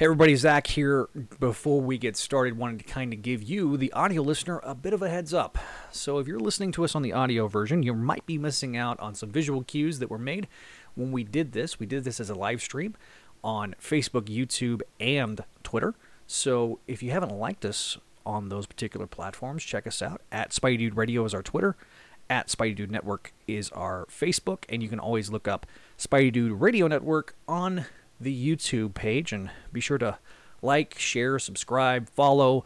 Hey everybody, Zach here. Before we get started, wanted to kind of give you, the audio listener, a bit of a heads up. So if you're listening to us on the audio version, you might be missing out on some visual cues that were made when we did this. We did this as a live stream on Facebook, YouTube, and Twitter. So if you haven't liked us on those particular platforms, check us out. At Spidey Dude Radio is our Twitter. At Spidey Dude Network is our Facebook, and you can always look up Spidey Dude Radio Network on the YouTube page and be sure to like, share, subscribe, follow.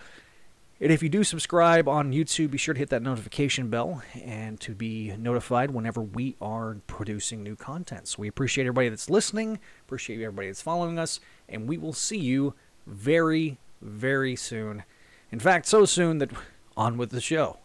And if you do subscribe on YouTube, be sure to hit that notification bell and to be notified whenever we are producing new content. So we appreciate everybody that's listening, appreciate everybody that's following us, and we will see you very, very soon. In fact, so soon that on with the show.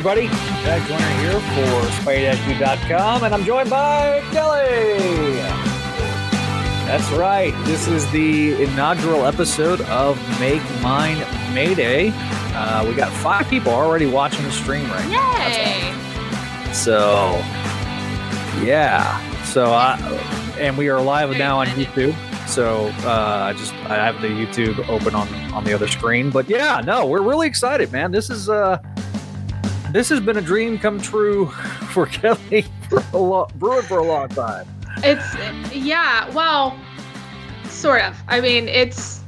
Everybody, Jack Joyner here for Spidey-Dude.com, and I'm joined by Kelly. That's right. This is the inaugural episode of Make Mine Mayday. Uh, we got five people already watching the stream right now. Yay! So, yeah. So, I, and we are live now on YouTube. So, uh, I just I have the YouTube open on on the other screen. But yeah, no, we're really excited, man. This is uh, this has been a dream come true for Kelly for a long, brewing for a long time. It's yeah, well, sort of. I mean, it's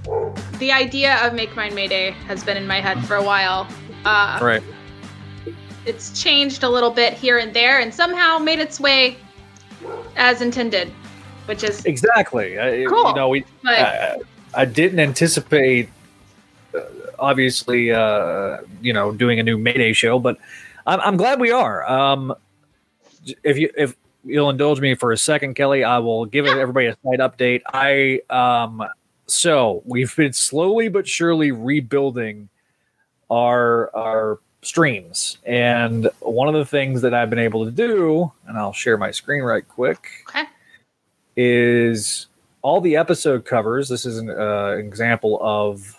the idea of Make Mine Mayday has been in my head for a while. Uh, Right. It's changed a little bit here and there, and somehow made its way as intended, which is Exactly. I, Cool. You know, we. But- I, I didn't anticipate, uh, obviously, uh, you know, doing a new Mayday show, but I'm, I'm glad we are. Um, if you if you'll indulge me for a second, Kelly, I will give everybody a slight update. I um, so we've been slowly but surely rebuilding our our streams, and one of the things that I've been able to do, and I'll share my screen right quick okay. is all the episode covers. This is an uh, example of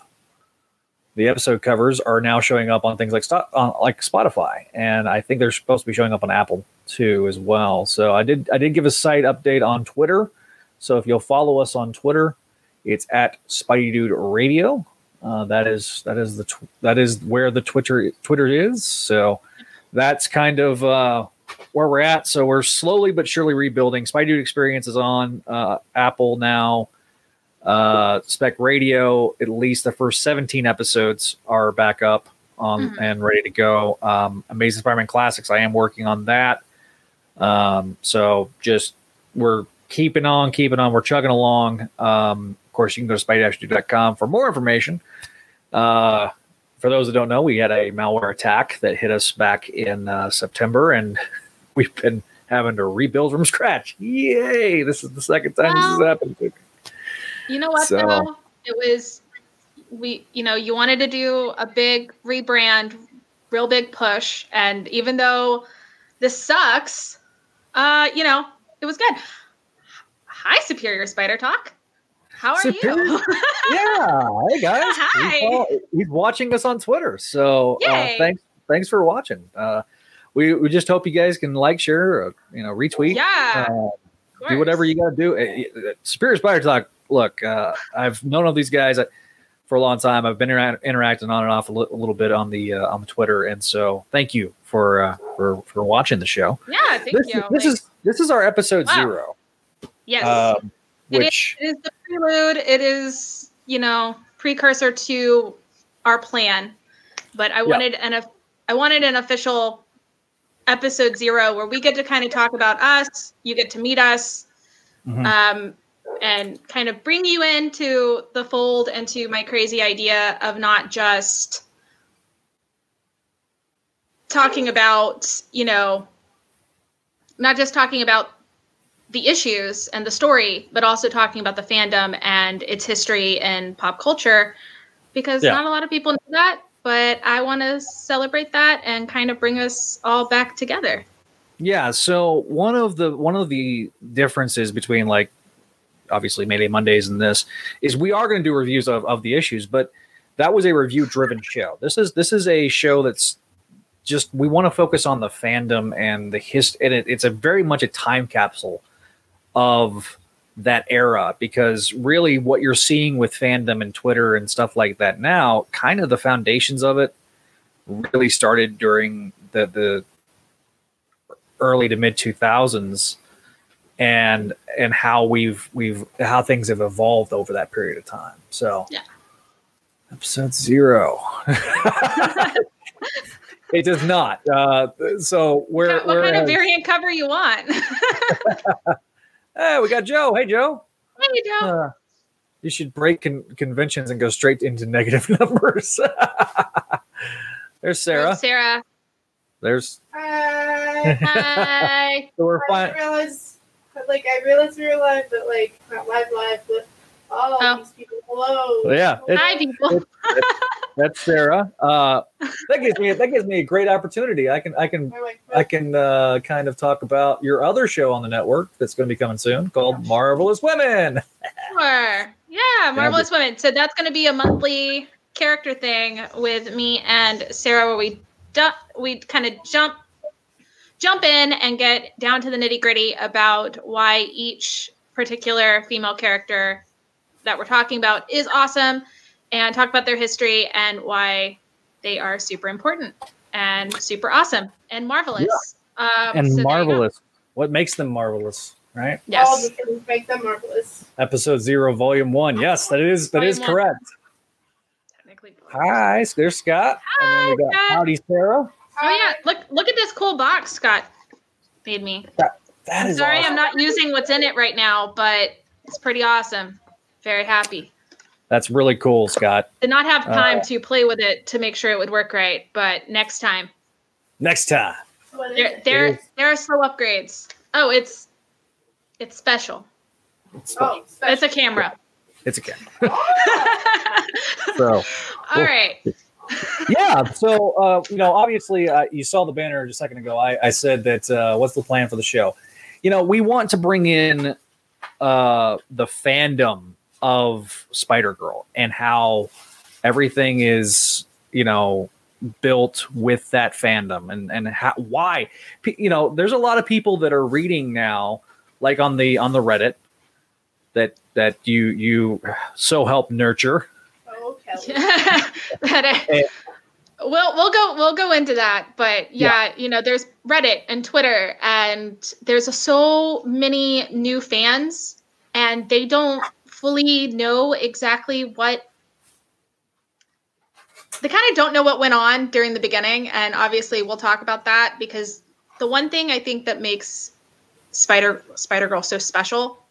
the episode covers are now showing up on things like on, like Spotify, and I think they're supposed to be showing up on Apple too as well. So I did I did give a site update on Twitter. So if you'll follow us on Twitter, it's at Spidey Dude Radio. Uh, that is that is the tw- that is where the Twitter Twitter is. So that's kind of uh, where we're at. So we're slowly but surely rebuilding. Spidey Dude Experience is on uh, Apple now. Uh, Spec Radio, at least the first 17 episodes are back up on Mhm. and ready to go. Um, Amazing Spider-Man Classics, I am working on that. Um, so just we're keeping on, keeping on. We're chugging along. Um, of course, you can go to spidey-dude.com for more information. Uh, for those that don't know, we had a malware attack that hit us back in uh, September, and we've been having to rebuild from scratch. Yay! This is the second time this has happened. You know what So- though? It was we you know, you wanted to do a big rebrand, real big push, and even though this sucks, uh, you know, it was good. Hi, Superior Spider Talk. How are Superior- you? yeah, hey guys, Hi. He's, all- he's watching us on Twitter, so uh, thanks, thanks for watching. Uh, we we just hope you guys can like, share, or, you know, retweet. yeah. Uh, do whatever you got to do. Uh, uh, Superior Spider Talk. Look, uh, I've known all these guys uh, for a long time. I've been intera- interacting on and off a, li- a little bit on the uh, on the Twitter, and so thank you for uh, for for watching the show. Yeah, thank this, you. this Like, is this is our episode Wow. zero, yes. um, It is- which it is the prelude. It is, you know, precursor to our plan. But I wanted an I wanted an official episode zero where we get to kind of talk about us. You get to meet us, Mhm. um, and kind of bring you into the fold and to my crazy idea of not just talking about, you know, not just talking about the issues and the story, but also talking about the fandom and its history and pop culture because Yeah. not a lot of people know that. But I want to celebrate that and kind of bring us all back together. Yeah, so one of the one of the differences between like obviously Mayday Mondays and this is we are going to do reviews of, of the issues, but that was a review driven show. This is this is a show that's just we want to focus on the fandom and the hist and it, it's a very much a time capsule of that era because really what you're seeing with fandom and Twitter and stuff like that now, kind of the foundations of it really started during the the early to mid 2000s and and how we've we've how things have evolved over that period of time so Yeah. episode zero it does not uh so we're what we're kind of variant cover you want? hey we got joe hey joe hey, Joe. uh, you should break con- conventions and go straight into negative numbers there's sarah There's Sarah. there's Hi. Hi. so we're I fine didn't realize, like, I realized we were live, but like not live live with all Oh. these people. Hello. Yeah, it- Hi, people. That's Sarah. Uh, that gives me that gives me a great opportunity. I can I can I'm I can uh, kind of talk about your other show on the network that's going to be coming soon called Marvelous Women. Sure. Yeah, Marvelous Women. So that's going to be a monthly character thing with me and Sarah, where we du- we kind of jump jump in and get down to the nitty gritty about why each particular female character that we're talking about is awesome, and talk about their history and why they are super important and super awesome and marvelous. Um, And so there you go. marvelous. What makes them marvelous, right? all Yes. the things make them marvelous. Episode zero, volume one. Yes, that is that is Volume one. correct. Technically. Hi, there's Scott. and then we got Scott. Howdy Sarah. Oh yeah, look look at this cool box Scott made me. That I'm sorry awesome. I'm not using what's in it right now, but it's pretty awesome. Very happy. That's really cool, Scott. Did not have time Uh, to play with it to make sure it would work right, but next time. Next time. There there there are slow upgrades. Oh, it's it's special. It's, Oh, It's a camera. it's a camera. All So right. yeah so uh, you know obviously uh, you saw the banner just a second ago i, I said that uh, what's the plan for the show you know we want to bring in uh, the fandom of spider girl and how everything is you know built with that fandom and and how, why P- you know there's a lot of people that are reading now like on the on the reddit that that you you so help nurture Oh, Kelly. That Eh. we'll we'll go we'll go into that, but yeah, you know, there's Reddit and Twitter, and there's so many new fans, and they don't fully know exactly what they kind of don't know what went on during the beginning, and obviously we'll talk about that because the one thing I think that makes Spider Spider Girl so special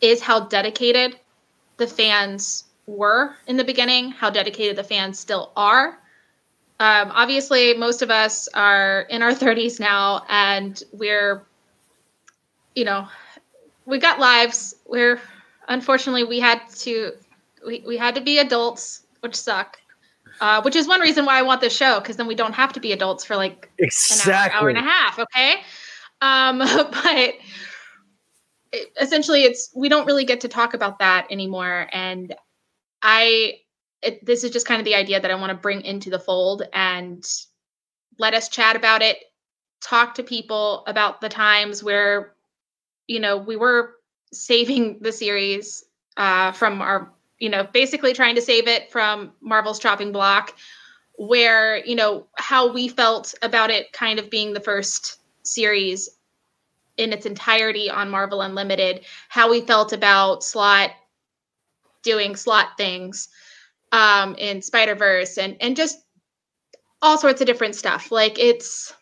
is how dedicated the fans were in the beginning, how dedicated the fans still are. Um, obviously, most of us are in our 30s now, and we're, you know, we got lives. We're unfortunately we had to we, we had to be adults, which suck. Uh, which is one reason why I want this show, because then we don't have to be adults for like an hour, hour and a half. Okay, um, but it, essentially, it's we don't really get to talk about that anymore, and I it, this is just kind of the idea that I want to bring into the fold and let us chat about it, talk to people about the times where you know we were saving the series uh, from our you know basically trying to save it from Marvel's chopping block where you know how we felt about it kind of being the first series in its entirety on Marvel Unlimited, how we felt about Slott doing Slott things um in Spider-Verse and and just all sorts of different stuff. Like it's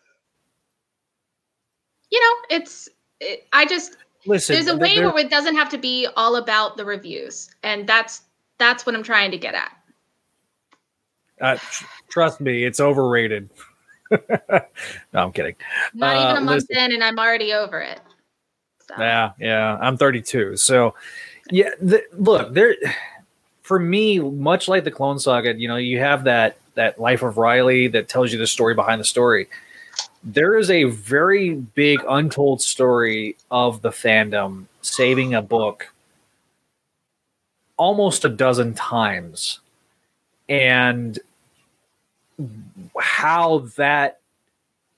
you know, it's it, I just Listen, there's a way there- where it doesn't have to be all about the reviews and that's that's what I'm trying to get at. Uh, tr- trust me, it's overrated. no, I'm kidding. Not Uh, even a month listen. in and I'm already over it. So. Yeah, yeah. I'm 32. So, yeah, the, look, there for me, much like the Clone Saga, you know, you have that that Life of Reilly that tells you the story behind the story. There is a very big untold story of the fandom saving a book almost a dozen times and how that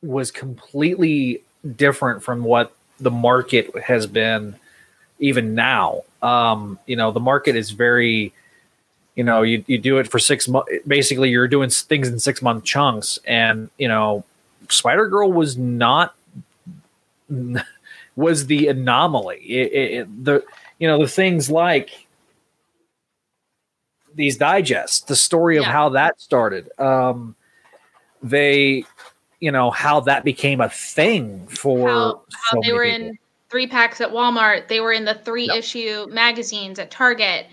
was completely different from what the market has been even now. Um, you know, the market is very, you know, you, you do it for six months. Basically, you're doing things in six month chunks. And, you know, Spider Girl was not, was the anomaly. It, it, the, you know, the things like these digests, the story of Yeah. how that started. Um, they, you know, how that became a thing for how, how so they were people. in three packs at Walmart. They were in the three Yep. issue magazines at Target.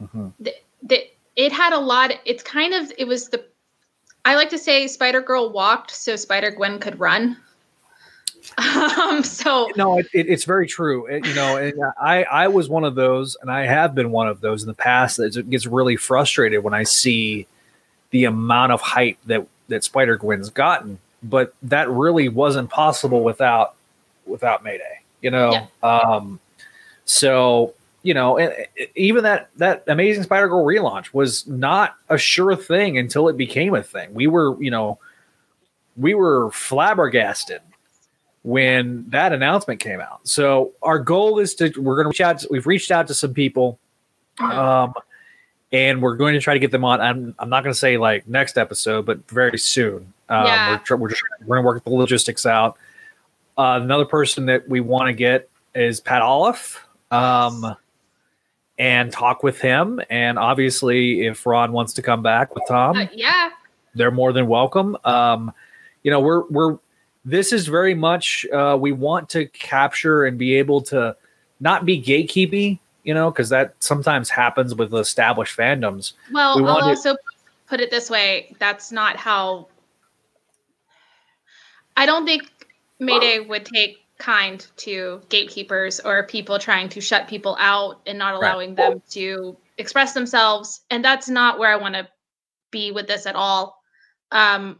Mhm. The, the, it had a lot. It's kind of it was the. I like to say Spider Girl walked so Spider Gwen could run. Um. So No, it, it, it's very true. It- you know, and I I was one of those, and I have been one of those in the past that gets really frustrated when I see the amount of hype that that Spider Gwen's gotten. But that really wasn't possible without without Mayday. You know, um, so you know, and even that that Amazing Spider Girl relaunch was not a sure thing until it became a thing. We were, you know, we were flabbergasted when that announcement came out. So our goal is to we're going to reach out. To, we've reached out to some people, um, and we're going to try to get them on. I'm I'm not going to say like next episode, but very soon. Um, Yeah. We're we're just we're going to work the logistics out. Uh, another person that we want to get is Pat Olliffe. Um, and talk with him. And obviously, if Ron wants to come back with Tom, uh, yeah, they're more than welcome. Um, you know, we're we're this is very much uh, we want to capture and be able to not be gatekeepy, you know, because that sometimes happens with established fandoms. Well, We I'll also put it this way: that's not how. I don't think Mayday would take kind to gatekeepers or people trying to shut people out and not allowing them to express themselves, and that's not where I want to be with this at all. Um,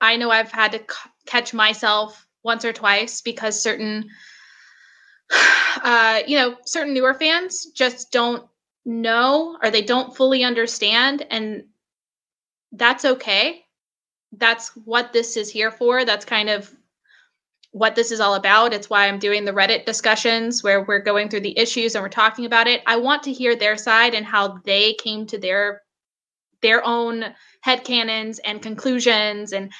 I know I've had to c- catch myself once or twice because certain, uh, you know, certain newer fans just don't know or they don't fully understand and that's okay. That's what this is here for. That's kind of what this is all about. It's why i'm doing the reddit discussions where we're going through the issues and we're talking about it. I want to hear their side and how they came to their their own headcanons and conclusions and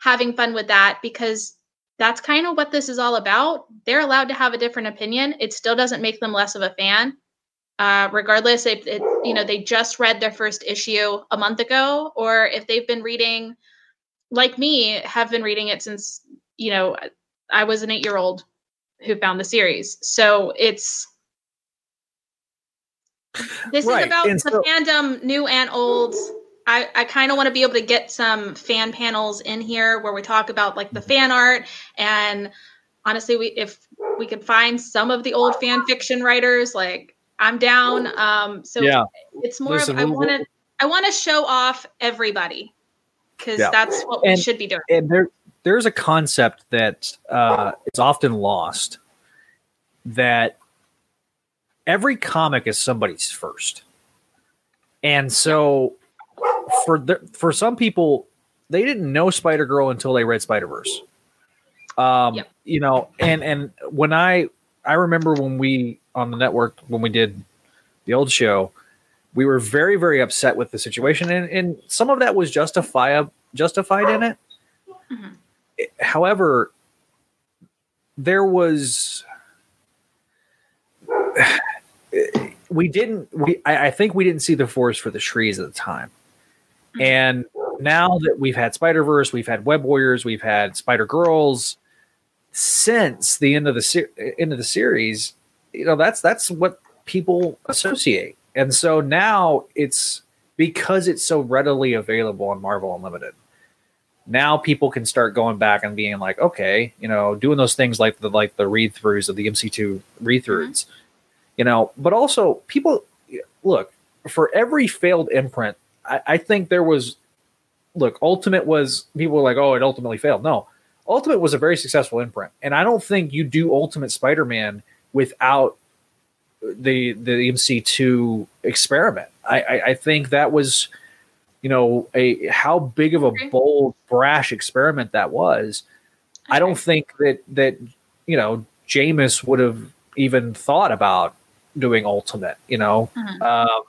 having fun with that because that's kind of what this is all about. They're allowed to have a different opinion. It still doesn't make them less of a fan. Uh, regardless if it, you know they just read their first issue a month ago or if they've been reading like me have been reading it since you know i was an eight year old who found the series. So it's this Right, is about and the so- fandom new and old. I, I kind of want to be able to get some fan panels in here where we talk about like the fan art. And honestly we if we could find some of the old fan fiction writers like i'm down. Um so yeah, it's more Listen, of i want to i want to show off everybody because Yeah. that's what we should be doing and there there's a concept that uh, is often lost that every comic is somebody's first, and so for the, for some people they didn't know Spider Girl until they read Spider Verse. Um, Yep. you know, and and when I I remember when we on the network when we did the old show, we were very very upset with the situation, and and some of that was justifiable justified in it. Mhm. However, there was we didn't we I, I think we didn't see the forest for the trees at the time. And now that we've had Spider Verse, we've had Web Warriors, we've had Spider Girls, since the end of the se- end of the series, you know that's that's what people associate, and so now it's because it's so readily available on Marvel Unlimited. now people can start going back and being like, okay, you know, doing those things like the like the read throughs of the MC2 read throughs, mm-hmm. you know, but also people look for every failed imprint. I, I think there was look, Ultimate was people were like, oh, it ultimately failed. No, Ultimate was a very successful imprint, and I don't think you do Ultimate Spider-Man without the the MC2 experiment. I, I, I think that was, you know, a how big of a bold, brash experiment that was. I don't think that that you know Jemas would have even thought about doing Ultimate. You know, Mhm. um,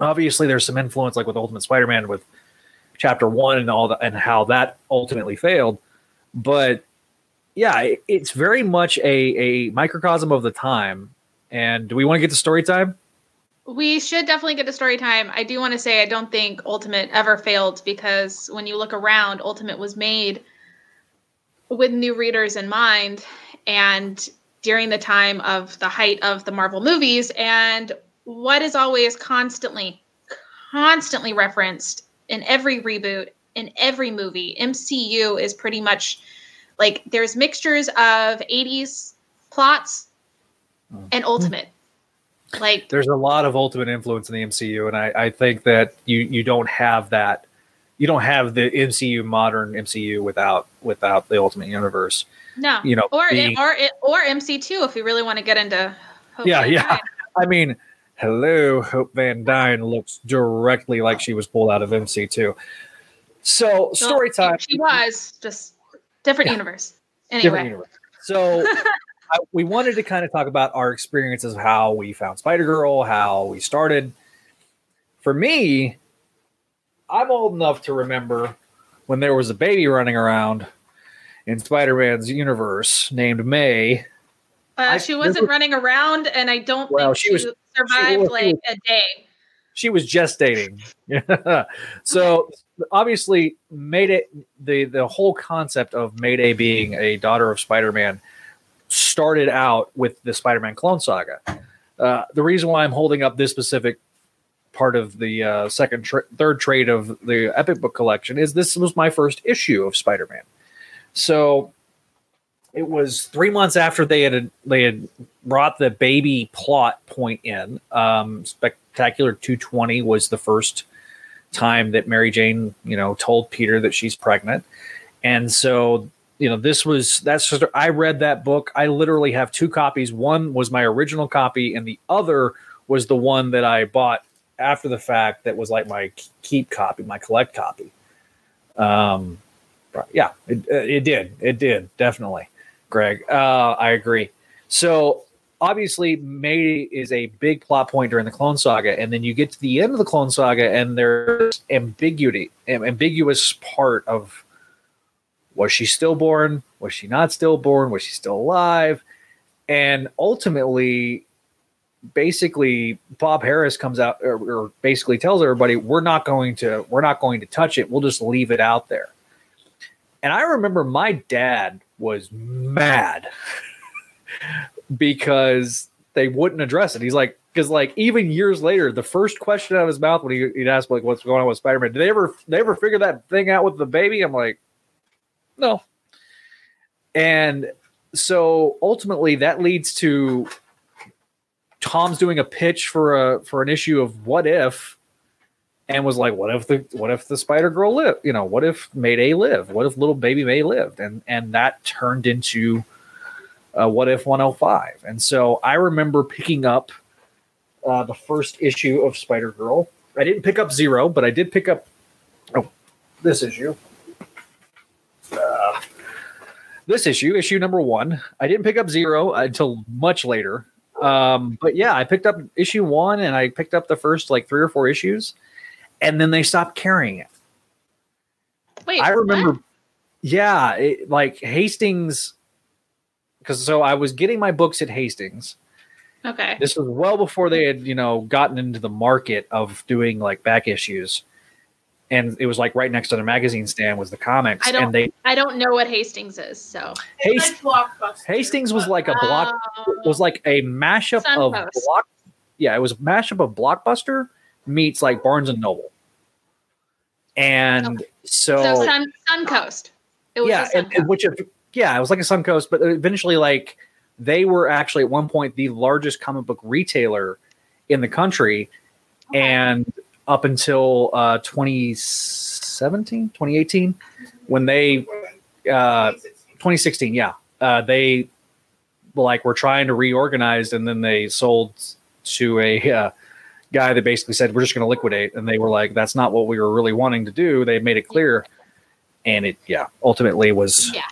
obviously there's some influence like with Ultimate Spider-Man with Chapter One and all that, and how that ultimately failed. But yeah, it, it's very much a a microcosm of the time. And do we want to get to story time? We should definitely get to story time. I do want to say I don't think Ultimate ever failed because when you look around, Ultimate was made with new readers in mind and during the time of the height of the Marvel movies. And what is always constantly, constantly referenced in every reboot, in every movie, MCU is pretty much like there's mixtures of 80s plots Mm. and Ultimate. Like, There's a lot of ultimate influence in the MCU, and I, I think that you you don't have that. You don't have the MCU modern MCU without without the Ultimate Universe. No, You know, or being- or or MC two if we really want to get into. Hope Yeah, Van yeah. Dyne. I mean, hello, Hope Van Dyne looks directly like she was pulled out of MC2. So, story Well, time. She, was just different Yeah. universe. different Anyway, universe. So, I, we wanted to kind of talk about our experiences of how we found Spider Girl, how we started. For me, I'm old enough to remember when there was a baby running around in Spider Man's universe named May. uh, she wasn't was- running around, and I don't Well, think she she, was- survived was- she like a day. she was gestating. so obviously, Mayday the the whole concept of Mayday being a daughter of Spider-Man started out with the Spider-Man clone saga. Uh, the reason why I'm holding up this specific part of the uh, second, tra- third trade of the Epic Book collection is this was my first issue of Spider-Man. So it was three months after they had they had brought the baby plot point in. Um, Spectacular 220 was the first time that Mary Jane, you know, told Peter that she's pregnant, and so you know this was that's just I read that book. I literally have two copies. One was my original copy, and the other was the one that I bought after the fact. That was like my keep copy, my collect copy. Um, yeah, it, it did, it did definitely. Greg. Uh, I agree. So obviously, May is a big plot point during the Clone Saga, and then you get to the end of the Clone Saga, and there's ambiguity, am- ambiguous part of was she stillborn? Was she not stillborn? Was she still alive? And ultimately, basically, Bob Harras comes out or, or basically tells everybody, "We're not going to, we're not going to touch it. We'll just leave it out there." And I remember my dad was mad because they wouldn't address it. He's like, because like even years later, the first question out of his mouth when he, he'd ask like, "What's going on with Spider Man?" Did they ever they ever figure that thing out with the baby? I'm like, no. And so ultimately, that leads to Tom's doing a pitch for a for an issue of What If, and was like, "What if the what if the Spider Girl lived? You know, what if Mayday lived? What if little baby May lived?" And and that turned into uh, What If 105. And so I remember picking up uh, the first issue of Spider Girl. I didn't pick up Zero, but I did pick up oh this issue. Uh, this issue, issue number one. I didn't pick up Zero until much later. Um, but yeah, I picked up issue one and I picked up the first like three or four issues, and then they stopped carrying it. Wait, I what? remember, yeah, it, like Hastings, because so I was getting my books at Hastings. Okay. This was well before they had, you know, gotten into the market of doing like back issues, and it was like right next to the magazine stand was the comics, I don't- and they I don't know what Hastings is, so. Hast- Hastings was like a block Oh. was like a mashup of Suncoast. block. Yeah, it was a mashup of Blockbuster meets like Barnes and Noble. and so, So Sun Suncoast. It was yeah, a and, Suncoast. and which if, yeah, it was like a Suncoast, but eventually, like they were actually at one point the largest comic book retailer in the country, Okay. and up until uh, 2017, 2018, when they uh, 2016, yeah, uh, they like were trying to reorganize, and then they sold to a uh, guy that basically said we're just going to liquidate, and they were like, that's not what we were really wanting to do. They made it clear, and it yeah, ultimately was Yeah.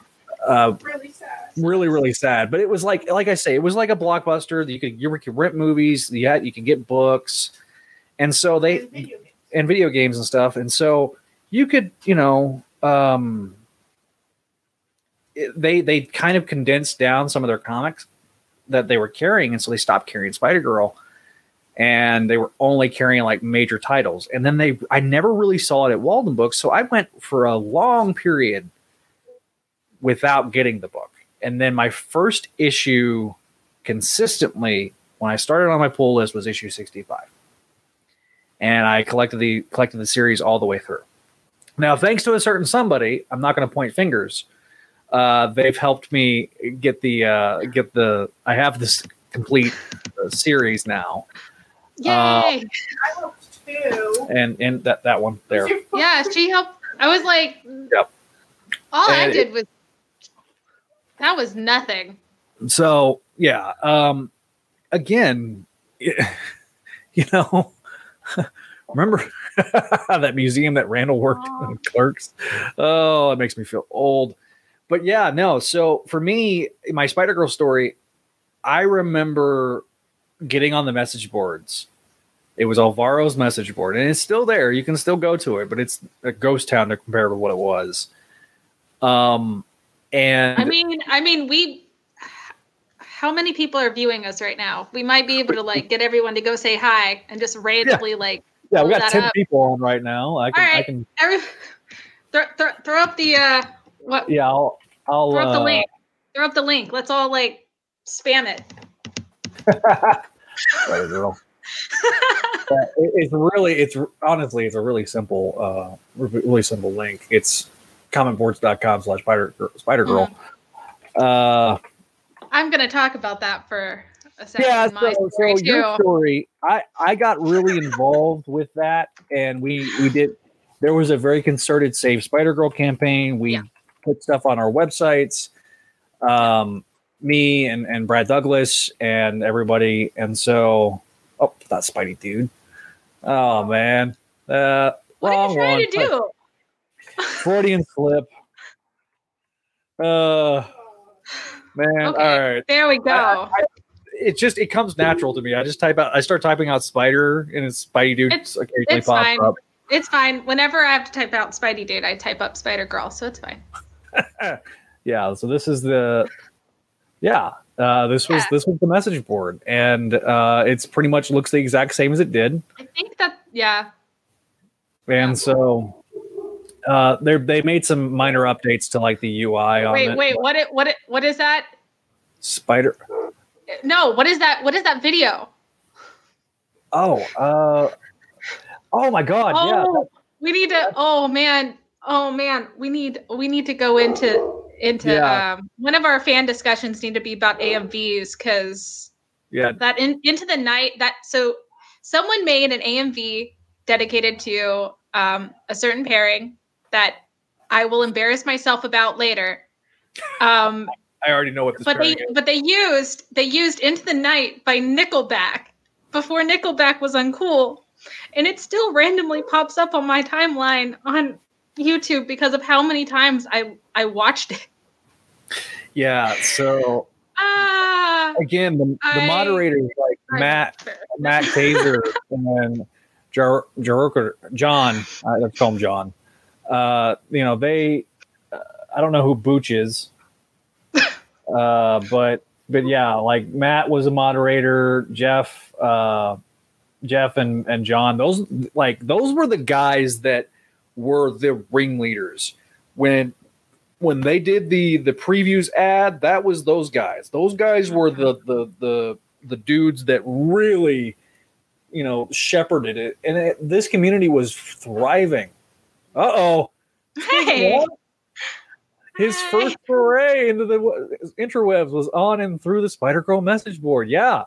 uh, really sad. really really sad. But it was like like I say, it was like a blockbuster. You could you could rent movies, you had you could get books, and so they And video games. and video games and stuff. And so you could, you know, um, they they kind of condensed down some of their comics that they were carrying, and so they stopped carrying Spider Girl, and they were only carrying like major titles. And then they, I never really saw it at Walden Books, so I went for a long period without getting the book. And then my first issue consistently when I started on my pull list was issue 65 and I collected the collected the series all the way through. Now, thanks to a certain somebody, I'm not going to point fingers. Uh, they've helped me get the uh, get the. I have this complete uh, series now, Yay! I helped too. and and that that one there. yeah, she helped. I was like, Yep. all I And did was that was nothing. So yeah, um, again, you know, remember that museum that Randall worked Oh. in Clerks? Oh, it makes me feel old. But yeah, no. So for me, my Spider Girl story, I remember getting on the message boards. It was Alvaro's message board, and it's still there. You can still go to it, but it's a ghost town to compare to what it was. Um, and I mean, I mean, we. How many people are viewing us right now? We might be able to like get everyone to go say hi and just randomly like Yeah, we got ten up. people on right now. I can, All I can, every throw, throw, throw up the uh what yeah, I'll, I'll. throw up the uh, link. Throw up the link. Let's all like spam it. Spider Girl. Yeah, it- it's really, it's honestly, it's a really simple, uh, really simple link. It's comicboards.com slash Spider Spider Girl. Uh, I'm gonna talk about that for a second. yeah. So, so story, your story, I, I got really involved with that, and we, we did. There was a very concerted Save Spider Girl campaign. We Yeah. put stuff on our websites. Um, me and and Brad Douglas and everybody, and so oh, that Spidey dude. Oh man, uh, What are you trying one. to do? Freudian slip. Uh, man. Okay. All right. There we go. I- I- it just it comes natural to me. I just type out. I start typing out spider, and it's Spidey dude It's- occasionally it's pops fine. up. it's fine. Whenever I have to type out Spidey Dude, I type up Spider Girl, so it's fine. Yeah. So this is the. Yeah. Uh, this was Yeah. this was the message board, and uh, it's pretty much looks the exact same as it did. I think that yeah. And so uh, they they made some minor updates to like the UI on Wait, it. wait, what it what it what is that? Spider. No, what is that? What is that video? Oh, uh, oh my God! yeah, oh, we need to. Oh man, oh man, we need we need to go into into Yeah. um, one of our fan discussions need to be about AMVs because yeah, that in, into the night that so someone made an AMV dedicated to um, a certain pairing that I will embarrass myself about later. Um, I already know what this. but they is. but they used they used into the night by Nickelback before Nickelback was uncool, and it still randomly pops up on my timeline on YouTube because of how many times I I watched it. Yeah. So Ah, again, the, the I- moderators like Matt, Matt Taser, and Jar- Jaroka, John. I let's call him John. Uh, you know, they. Uh, I don't know who Booch is, uh, but but yeah, like Matt was a moderator. Jeff, uh, Jeff, and and John. Those like those were the guys that were the ringleaders when when they did the the previews ad. That was those guys. Those guys were the the the the dudes that really you know shepherded it and it, this community was thriving Uh oh. Hey. His Hi. first foray into the interwebs was on and through the Spider Girl message board. Yeah.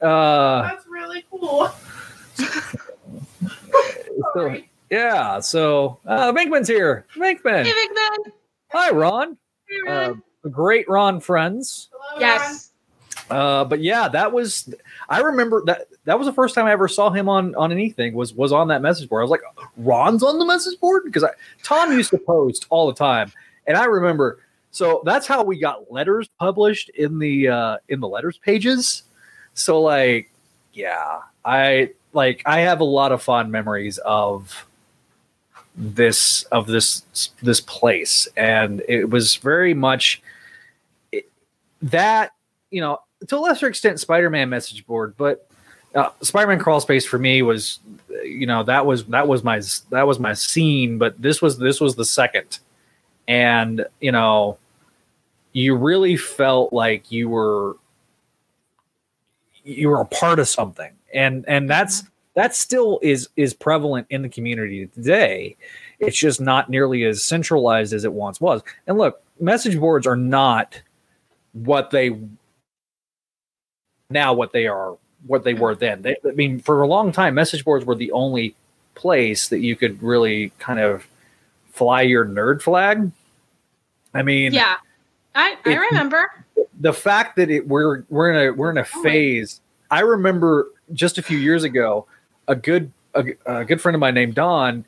Uh, that's really cool. so, yeah. So uh, Minkman's here. Minkman. Hey, Big Ben. Hi, Ron. Hey, Uh, Ron. the great Ron friends. Hello, Ron. Uh, but yeah, that was. I remember that that was the first time I ever saw him on on anything. Was was on that message board. I was like, Ron's on the message board because I Tom used to post all the time, and I remember. So that's how we got letters published in the uh, in the letters pages. So like, yeah, I like I have a lot of fond memories of this of this this place, and it was very much it, that you know to a lesser extent Spider-Man message board, but uh, Spider-Man crawl space for me was you know that was that was my that was my scene, but this was this was the second, and you know you really felt like you were you were a part of something, and and that's that still is is prevalent in the community today. It's just not nearly as centralized as it once was. And look, message boards are not what they now what they are what they were then. They, I mean, for a long time, message boards were the only place that you could really kind of fly your nerd flag. I mean, Yeah. I, I It- remember. the fact that it we're we're in a we're in a Oh, phase. I remember just a few years ago, a good a, a good friend of mine named Don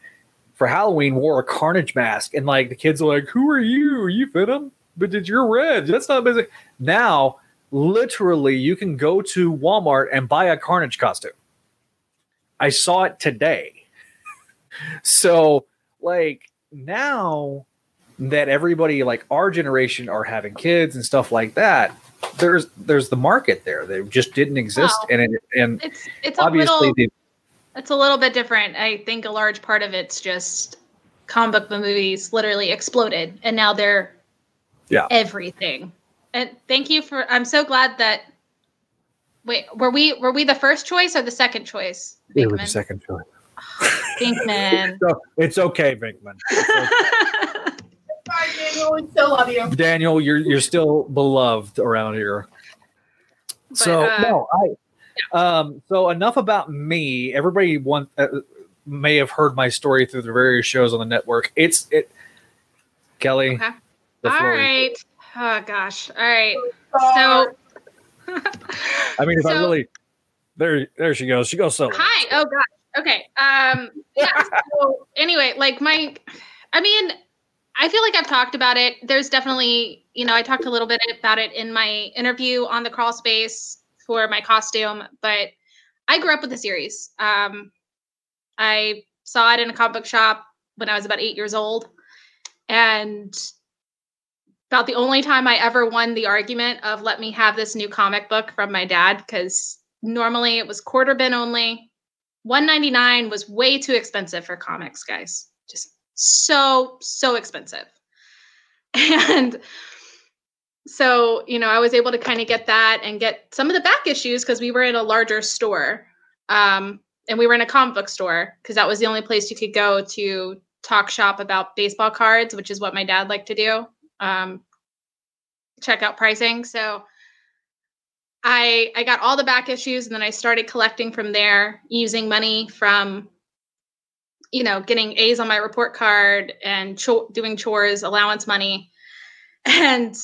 for Halloween wore a Carnage mask, and like the kids are like, "Who are you? Are you Venom? But did you're red? That's not busy." Now, literally, you can go to Walmart and buy a Carnage costume. I saw it today. so, like now that everybody like our generation are having kids and stuff like that there's there's the market there they just didn't exist Wow. and it, and It's it's a obviously little the, it's a little bit different. I think a large part of it's just comic book movies literally exploded and now they're Yeah. everything. And thank you for I'm so glad that wait, were we were we the first choice or the second choice? it was the Binkman? second choice Binkman. so it's okay Vinkman Sorry, Daniel. We still love you. daniel you're you're still beloved around here so uh, no i um so enough about me everybody want uh, may have heard my story through the various shows on the network it's it kelly Okay. the All floor is- right. Oh gosh. All right. So i mean if i really there there she goes she goes solo Hi. Oh gosh. Okay. Um yeah. So anyway, like my I mean, I feel like I've talked about it. There's definitely, you know, I talked a little bit about it in my interview on the crawl space for my costume, but I grew up with the series. Um I saw it in a comic book shop when I was about 8 years old and about the only time I ever won the argument of let me have this new comic book from my dad cuz normally it was quarter bin only. 199 was way too expensive for comics guys. Just so so expensive. And so you know i was able to kind of get that and get some of the back issues because we were in a larger store um, and we were in a comic book store because that was the only place you could go to talk shop about baseball cards which is what my dad liked to do um, check out pricing. So I I got all the back issues and then I started collecting from there using money from you know getting A's on my report card and cho- doing chores allowance money. And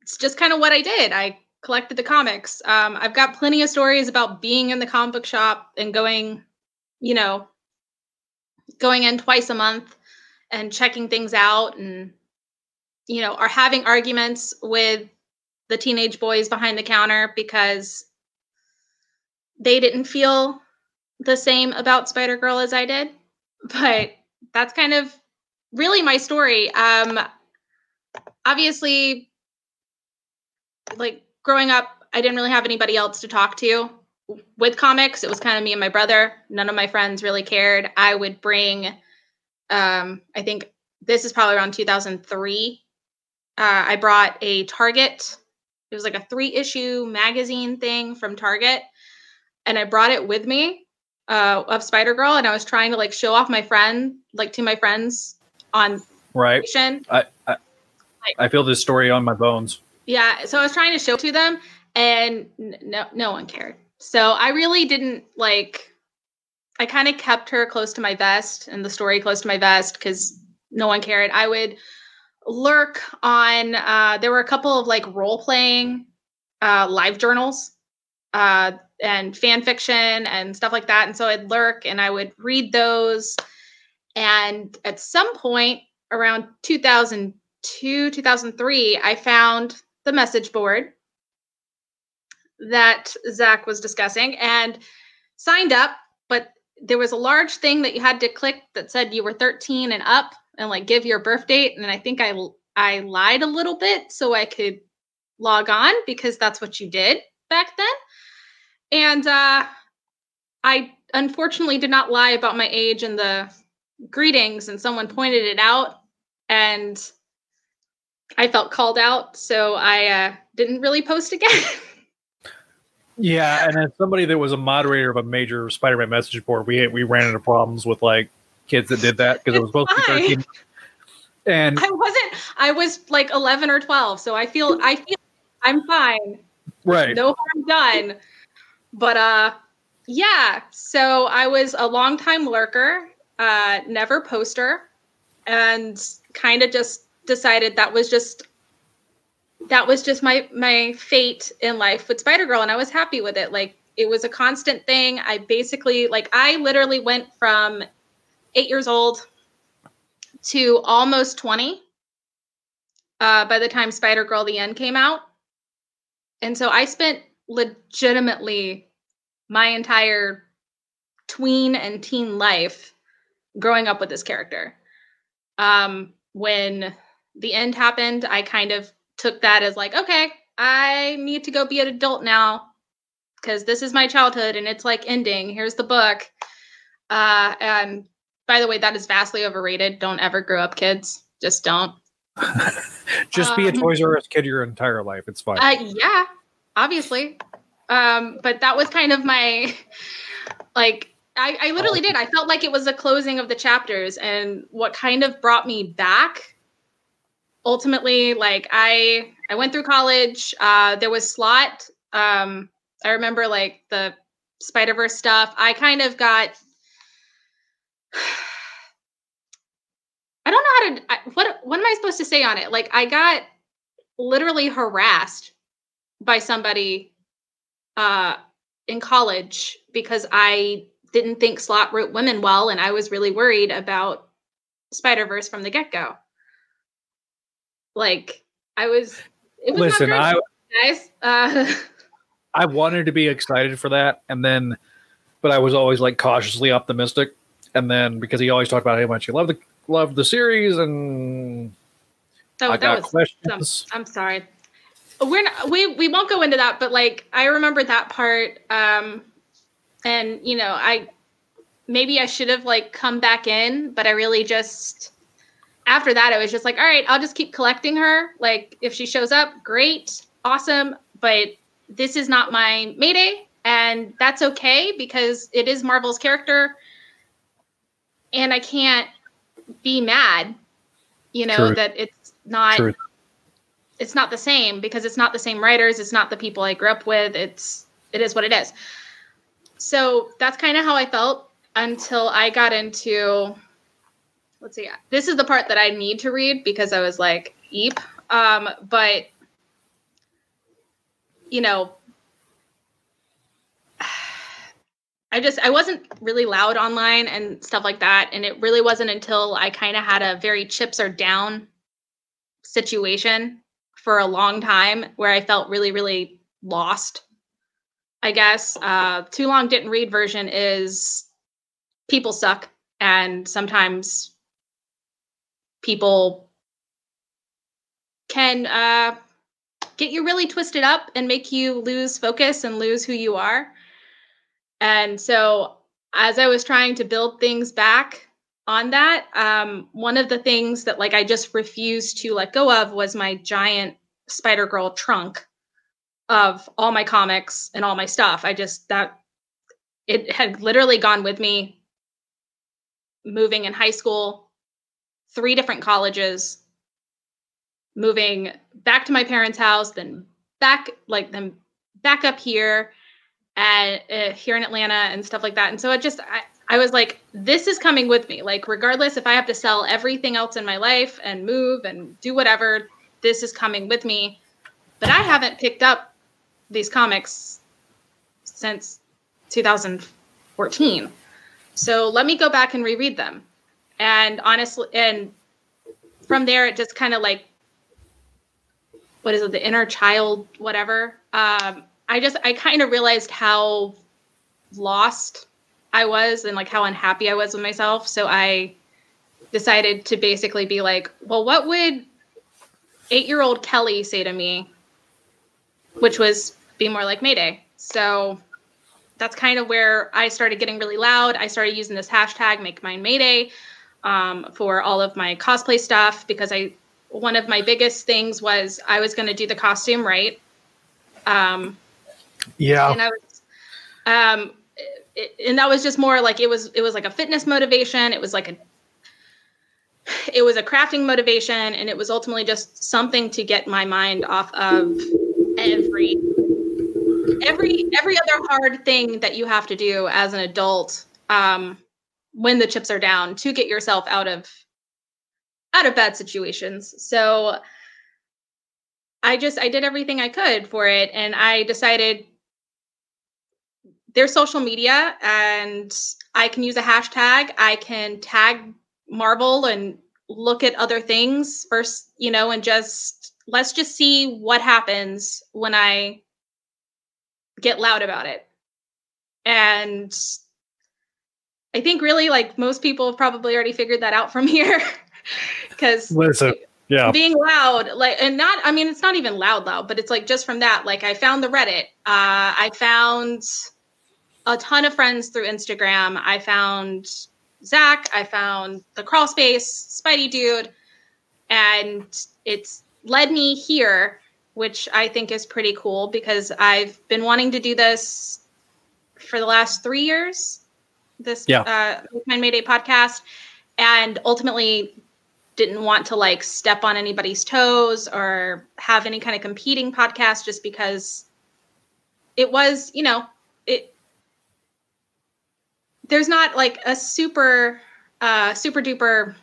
it's just kind of what I did. I collected the comics. Um, I've got plenty of stories about being in the comic book shop and going you know going in twice a month and checking things out and you know are having arguments with the teenage boys behind the counter because they didn't feel the same about Spider Girl as I did. But that's kind of really my story. Um obviously like growing up I didn't really have anybody else to talk to with comics. It was kind of me and my brother. None of my friends really cared. I would bring um I think this is probably around 2003. Uh, I brought a Target it was like a three issue magazine thing from Target. And I brought it with me. uh, of Spider Girl, and I was trying to like show off my friend, like to my friends on Right. I, I I feel this story on my bones. Yeah, so I was trying to show to them, and no, no one cared. So I really didn't like. I kind of kept her close to my vest and the story close to my vest because no one cared. I would lurk on. Uh, there were a couple of like role playing uh, live journals uh, and fan fiction and stuff like that, and so I'd lurk and I would read those. And at some point around 2002, 2003, I found the message board that Zach was discussing and signed up, but there was a large thing that you had to click that said you were 13 and up and like give your birth date. And I think I I lied a little bit so I could log on because that's what you did back then. And uh I unfortunately did not lie about my age in the greetings and someone pointed it out and I felt called out, so I uh, didn't really post again. Yeah, and as somebody that was a moderator of a major Spider-Man message board, we we ran into problems with like kids that did that because it was supposed to be thirteen. And I wasn't. I was like eleven or twelve, so I feel I feel I'm fine. right, No harm done. But uh, yeah. So I was a long time lurker, uh, never poster, and kind of just decided that was just that was just my my fate in life with Spider Girl, and I was happy with it. Like it was a constant thing. I basically like I literally went from eight years old to almost twenty uh, by the time Spider Girl the End came out, and so I spent legitimately my entire tween and teen life growing up with this character. Um, when the end happened, I kind of took that as like, okay, I need to go be an adult now because this is my childhood and it's like ending. Here's the book. Uh, and by the way, that is vastly overrated. Don't ever grow up, kids. Just don't. just be a Um, Toys R Us kid your entire life. It's fine. Uh, yeah, obviously. Um, but that was kind of my like. I, I literally did. I felt like it was a closing of the chapters, and what kind of brought me back. Ultimately, like I, I went through college. Uh, there was Slott. Um, I remember like the Spider Verse stuff. I kind of got. I don't know how to. I, what what am I supposed to say on it? Like I got literally harassed by somebody uh, in college because I didn't think Slott wrote women well, and I was really worried about Spider Verse from the get go. Like I was, it was Listen, I not very guys. Uh, I wanted to be excited for that, and then, but I was always like cautiously optimistic, and then because he always talked about how much he loved the loved the series, and that, I that got was questions. I'm sorry. We're not, we we won't go into that, but like I remember that part. Um, and you know, I maybe I should have like come back in, but I really just after that it was just like, all right, I'll just keep collecting her. Like if she shows up, great, awesome. But this is not my Mayday, and that's okay because it is Marvel's character, and I can't be mad. You know True. that it's not Truth. it's not the same because it's not the same writers it's not the people i grew up with it's it is what it is so that's kind of how i felt until i got into let's see this is the part that i need to read because i was like eep um but you know i just i wasn't really loud online and stuff like that and it really wasn't until i kind of had a very chips are down situation for a long time where I felt really, really lost. I guess uh, too long didn't read version is people suck, and sometimes people can uh, get you really twisted up and make you lose focus and lose who you are. And so, as I was trying to build things back on that, um, one of the things that like I just refused to let go of was my giant Spider Girl trunk of all my comics and all my stuff. I just that it had literally gone with me moving in high school, three different colleges, moving back to my parents' house, then back like then back up here and uh, here in Atlanta and stuff like that. And so it just I, I was like, this is coming with me. Like regardless if I have to sell everything else in my life and move and do whatever, this is coming with me. But I haven't picked up these comics since 2014. So let me go back and reread them. And honestly, and from there, it just kind of like, what is it, the inner child, whatever. Um, I just, I kind of realized how lost I was and like how unhappy I was with myself. So I decided to basically be like, well, what would eight year old Kelly say to me? Which was be more like Mayday. So that's kind of where I started getting really loud. I started using this hashtag Make Mine Mayday um, for all of my cosplay stuff because I one of my biggest things was I was going to do the costume right. Um, yeah, and I was, um, it, and that was just more like it was it was like a fitness motivation. It was like a it was a crafting motivation, and it was ultimately just something to get my mind off of every every every other hard thing that you have to do as an adult um, when the chips are down to get yourself out of out of bad situations. So I just I did everything I could for it and I decided there's social media and I can use a hashtag. I can tag Marvel and look at other things first, you know, and just let's just see what happens when I get loud about it. And I think really like most people have probably already figured that out from here. Cause listen, yeah. Being loud, like and not I mean it's not even loud loud, but it's like just from that. Like I found the Reddit. Uh I found a ton of friends through Instagram. I found Zach, I found the crawl space, Spidey dude, and it's led me here which I think is pretty cool because I've been wanting to do this for the last three years. This yeah. uh, My Mayday podcast, and ultimately didn't want to like step on anybody's toes or have any kind of competing podcast just because it was, you know. There's not like a super, uh, super duper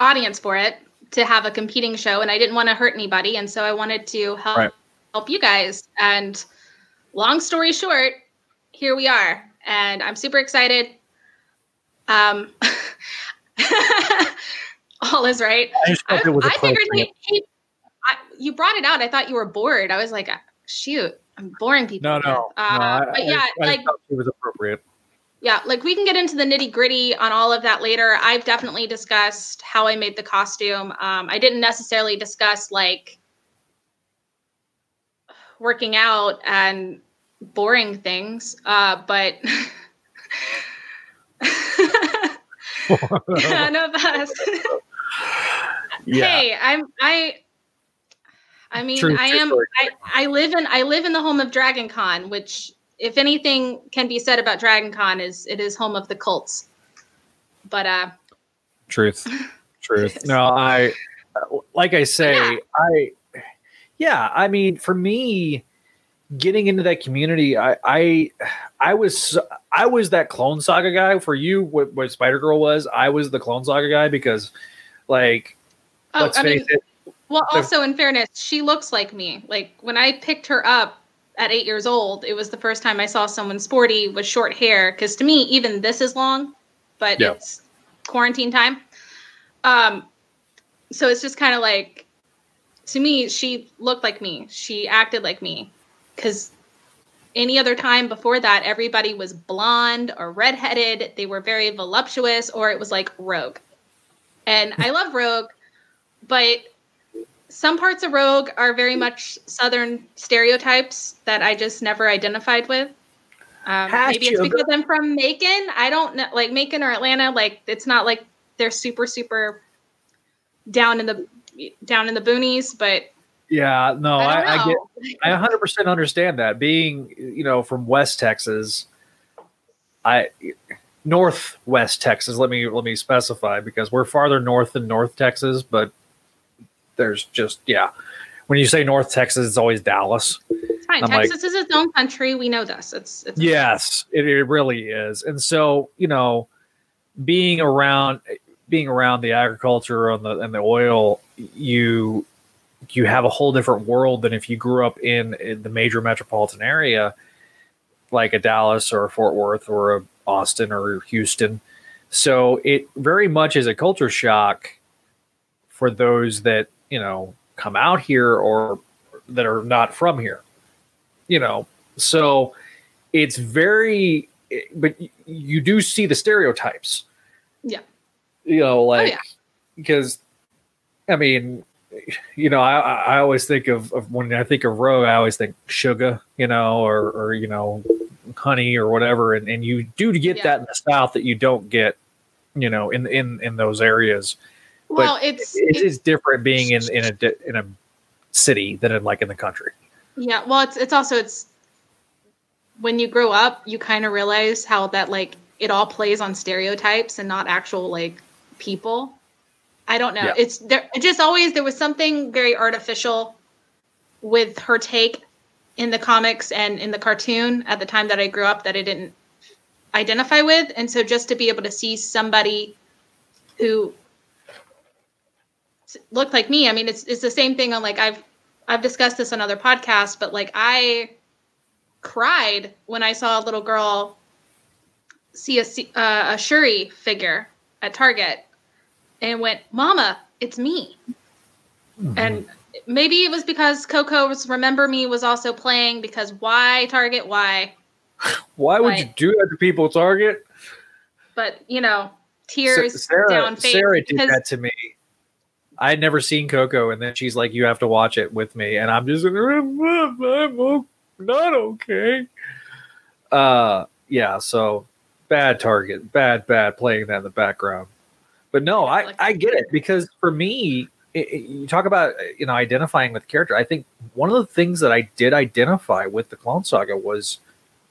audience for it to have a competing show and I didn't want to hurt anybody and so I wanted to help right. help you guys. And long story short here we are and I'm super excited. Um all is right. I, I, I figured like hey, I, you brought it out. I thought you were bored. I was like shoot I'm boring people no no, uh, no but yeah like it was appropriate yeah, like we can get into the nitty gritty on all of that later. I've definitely discussed how I made the costume. Um, I didn't necessarily discuss like working out and boring things, uh, but none of us. yeah. Hey, I'm I. I mean, true, I am. I, I live in I live in the home of Dragon Con, which if anything can be said about Dragon Con is it is home of the cults. But uh truth. Truth. no, I like I say, yeah. I yeah, I mean for me getting into that community, I I I was I was that clone saga guy for you what, what Spider Girl was. I was the clone saga guy because like oh, let's I face mean, it. Well, also in fairness, she looks like me. Like when I picked her up, at eight years old, it was the first time I saw someone sporty with short hair. Because to me, even this is long, but yeah. it's quarantine time. Um, so it's just kind of like, to me, she looked like me. She acted like me. Because any other time before that, everybody was blonde or redheaded. They were very voluptuous, or it was like Rogue. And I love Rogue, but some parts of Rogue are very much Southern stereotypes that I just never identified with. Um, maybe it's because I'm from Macon. I don't know, like Macon or Atlanta. Like it's not like they're super super down in the down in the boonies, but Yeah, no, I, I, I, get. I 100% understand that. Being, you know, from West Texas, I northwest Texas. Let me let me specify because we're farther north than North Texas, but there's just yeah. When you say North Texas, it's always Dallas. It's fine. I'm like- Texas is its own country. We know this. It's, it's Yes, it, it really is. And so, you know, being around being around the agriculture and the and the oil, you you have a whole different world than if you grew up in, in the major metropolitan area like a Dallas or a Fort Worth or a Austin or Houston. So it very much is a culture shock for those that, you know, come out here or that are not from here. You know, so it's very but you do see the stereotypes. Yeah. You know, oh, like yeah. because I mean, you know, I, I always think of, of when I think of rogue, I always think sugar, you know, or, or you know, honey or whatever. And, and you do get Yeah. that in the South that you don't get, you know, in, in, in those areas. Well, it's, It it's is different being in, in a, in a city than in like in the country. Yeah, well, it's it's also it's when you grow up, you kind of realize how that like it all plays on stereotypes and not actual like people. I don't know. Yeah. It's there. It just always there was something very artificial with her take in the comics and in the cartoon at the time that I grew up that I didn't identify with, and so just to be able to see somebody who looked like me. I mean, it's it's the same thing on like I've I've discussed this on other podcasts, but like I cried when I saw a little girl see a uh, a Shuri figure at Target and went, "Mama, it's me." And maybe it was because Coco's "Remember Me" was also playing. Because why Target? Why? Why would you do that to people Target? But you know, tears Sarah, down face. Sarah did that to me. I had never seen Coco, and then she's like, "You have to watch it with me," and I'm just like, "I'm, I'm not okay." Uh, yeah. So bad target, bad, bad playing that in the background. But no, I I get it because for me, it, it- you talk about you know identifying with character. I think one of the things that I did identify with the Clone Saga was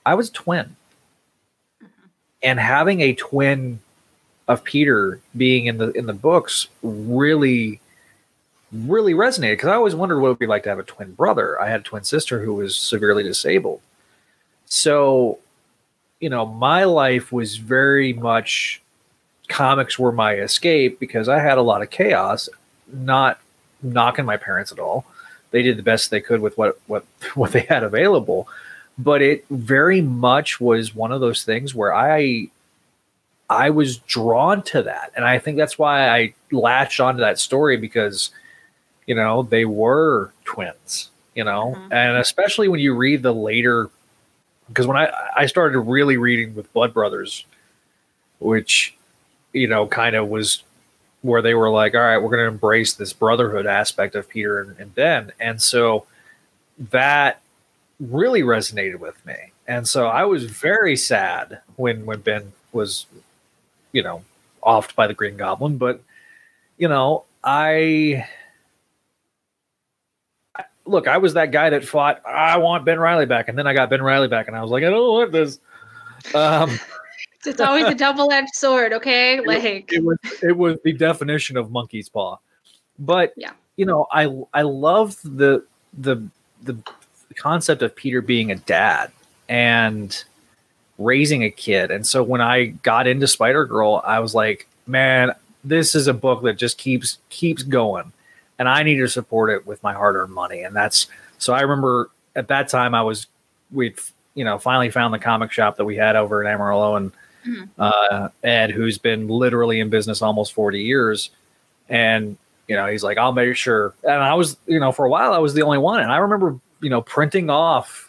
I was a twin, and having a twin of Peter being in the in the books really really resonated because I always wondered what it would be like to have a twin brother. I had a twin sister who was severely disabled. So, you know, my life was very much comics were my escape because I had a lot of chaos, not knocking my parents at all. They did the best they could with what what what they had available, but it very much was one of those things where I I was drawn to that. And I think that's why I latched onto that story because, you know, they were twins, you know, Mhm. and especially when you read the later, because when I, I started really reading with Blood Brothers, which, you know, kind of was where they were like, all right, we're going to embrace this brotherhood aspect of Peter and, and Ben. And so that really resonated with me. And so I was very sad when, when Ben was you know, offed by the Green Goblin. But you know, I look, I was that guy that fought. I want Ben Reilly back, and then I got Ben Reilly back, and I was like, I don't want this. Um, It's always a double-edged sword, okay? Like it was it was the definition of monkey's paw. But Yeah. you know, I I love the the the concept of Peter being a dad and raising a kid. And so when I got into Spider Girl, I was like, man, this is a book that just keeps keeps going. And I need to support it with my hard-earned money. And that's so I remember at that time I was we'd you know finally found the comic shop that we had over in Amarillo and Mhm. uh, Ed, who's been literally in business almost 40 years. And, you know, he's like, I'll make sure. And I was, you know, for a while, I was the only one. And I remember, you know, printing off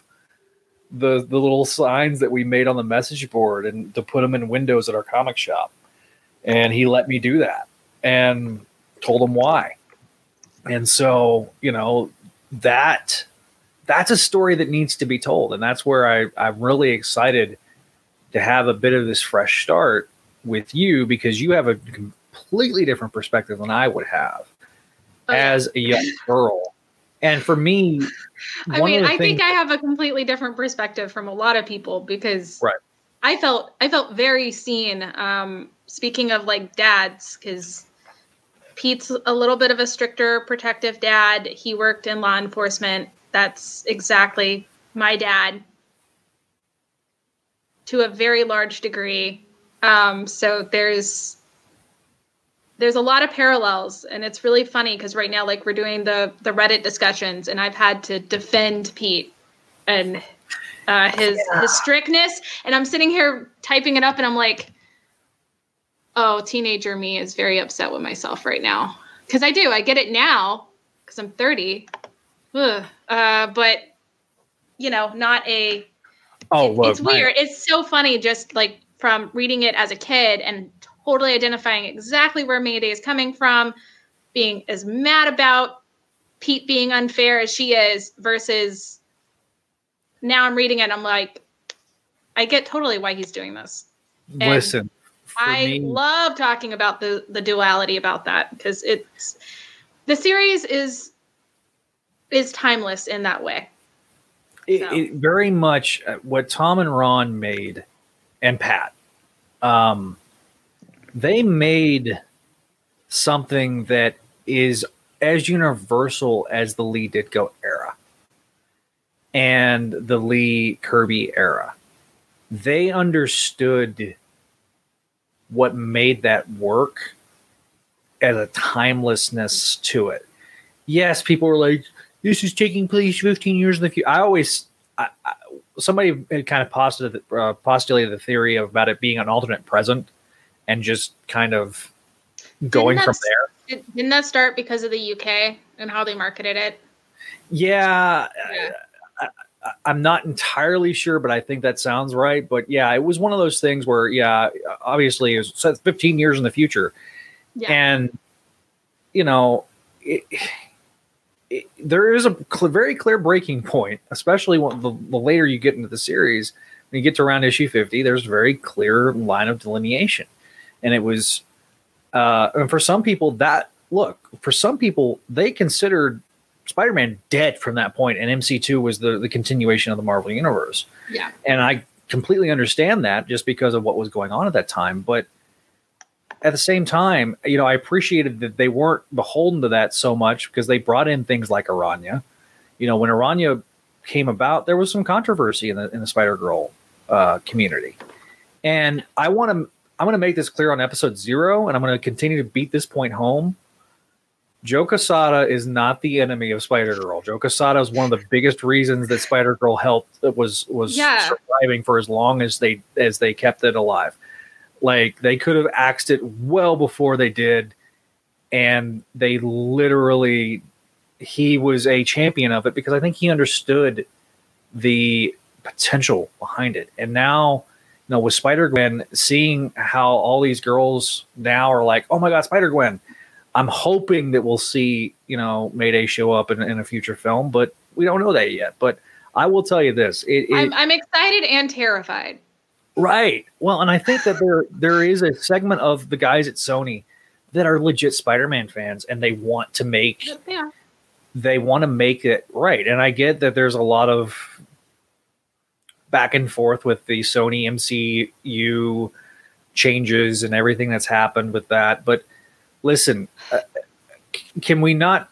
the, the little signs that we made on the message board and to put them in windows at our comic shop. And he let me do that and told him why. And so, you know, that that's a story that needs to be told. And that's where I, I'm really excited to have a bit of this fresh start with you because you have a completely different perspective than I would have Oh, as a young girl And for me, I mean, I think I have a completely different perspective from a lot of people because right. I felt I felt very seen. Um, speaking of like dads, because Pete's a little bit of a stricter, protective dad. He worked in law enforcement. That's exactly my dad to a very large degree. Um, so there's there's a lot of parallels and it's really funny because right now like we're doing the the reddit discussions and i've had to defend pete and uh, his yeah. his strictness and i'm sitting here typing it up and i'm like oh teenager me is very upset with myself right now because i do i get it now because i'm 30 Ugh. Uh, but you know not a oh it, look, it's weird my... it's so funny just like from reading it as a kid and totally identifying exactly where Mayday is coming from, being as mad about Pete being unfair as she is, versus now I'm reading it, I'm like, I get totally why he's doing this. And Listen, I me, love talking about the the duality about that because it's the series is is timeless in that way. It, so. it very much uh, what Tom and Ron made, and Pat. Um, they made something that is as universal as the Lee Ditko era and the Lee Kirby era. They understood what made that work as a timelessness to it. Yes, people were like, "This is taking place 15 years in the future." I always, I, I, somebody had kind of postulated, uh, postulated the theory about it being an alternate present and just kind of going from there. Didn't that start because of the UK and how they marketed it? Yeah, yeah. I, am not entirely sure, but I think that sounds right. But yeah, it was one of those things where, yeah, obviously it was 15 years in the future. Yeah. And, you know, it, it, there is a cl- very clear breaking point, especially when the, the later you get into the series. When you get to around issue 50, there's a very clear line of delineation and it was uh, and for some people that look for some people they considered spider-man dead from that point and mc2 was the, the continuation of the marvel universe. Yeah. And i completely understand that just because of what was going on at that time but at the same time you know i appreciated that they weren't beholden to that so much because they brought in things like Araña. You know when Araña came about there was some controversy in the in the spider girl uh, community. And i want to I'm going to make this clear on episode zero, and I'm going to continue to beat this point home. Joe Quesada is not the enemy of Spider Girl. Joe Quesada is one of the biggest reasons that Spider Girl helped was was yeah. surviving for as long as they as they kept it alive. Like they could have axed it well before they did, and they literally he was a champion of it because I think he understood the potential behind it. And now know, with Spider Gwen, seeing how all these girls now are like, oh my God, Spider Gwen. I'm hoping that we'll see, you know, Mayday show up in, in a future film, but we don't know that yet. But I will tell you this: it, it, I'm, I'm excited and terrified. Right. Well, and I think that there there is a segment of the guys at Sony that are legit Spider-Man fans, and they want to make yeah. they want to make it right. And I get that there's a lot of back and forth with the Sony MCU changes and everything that's happened with that. But listen, uh, can we not?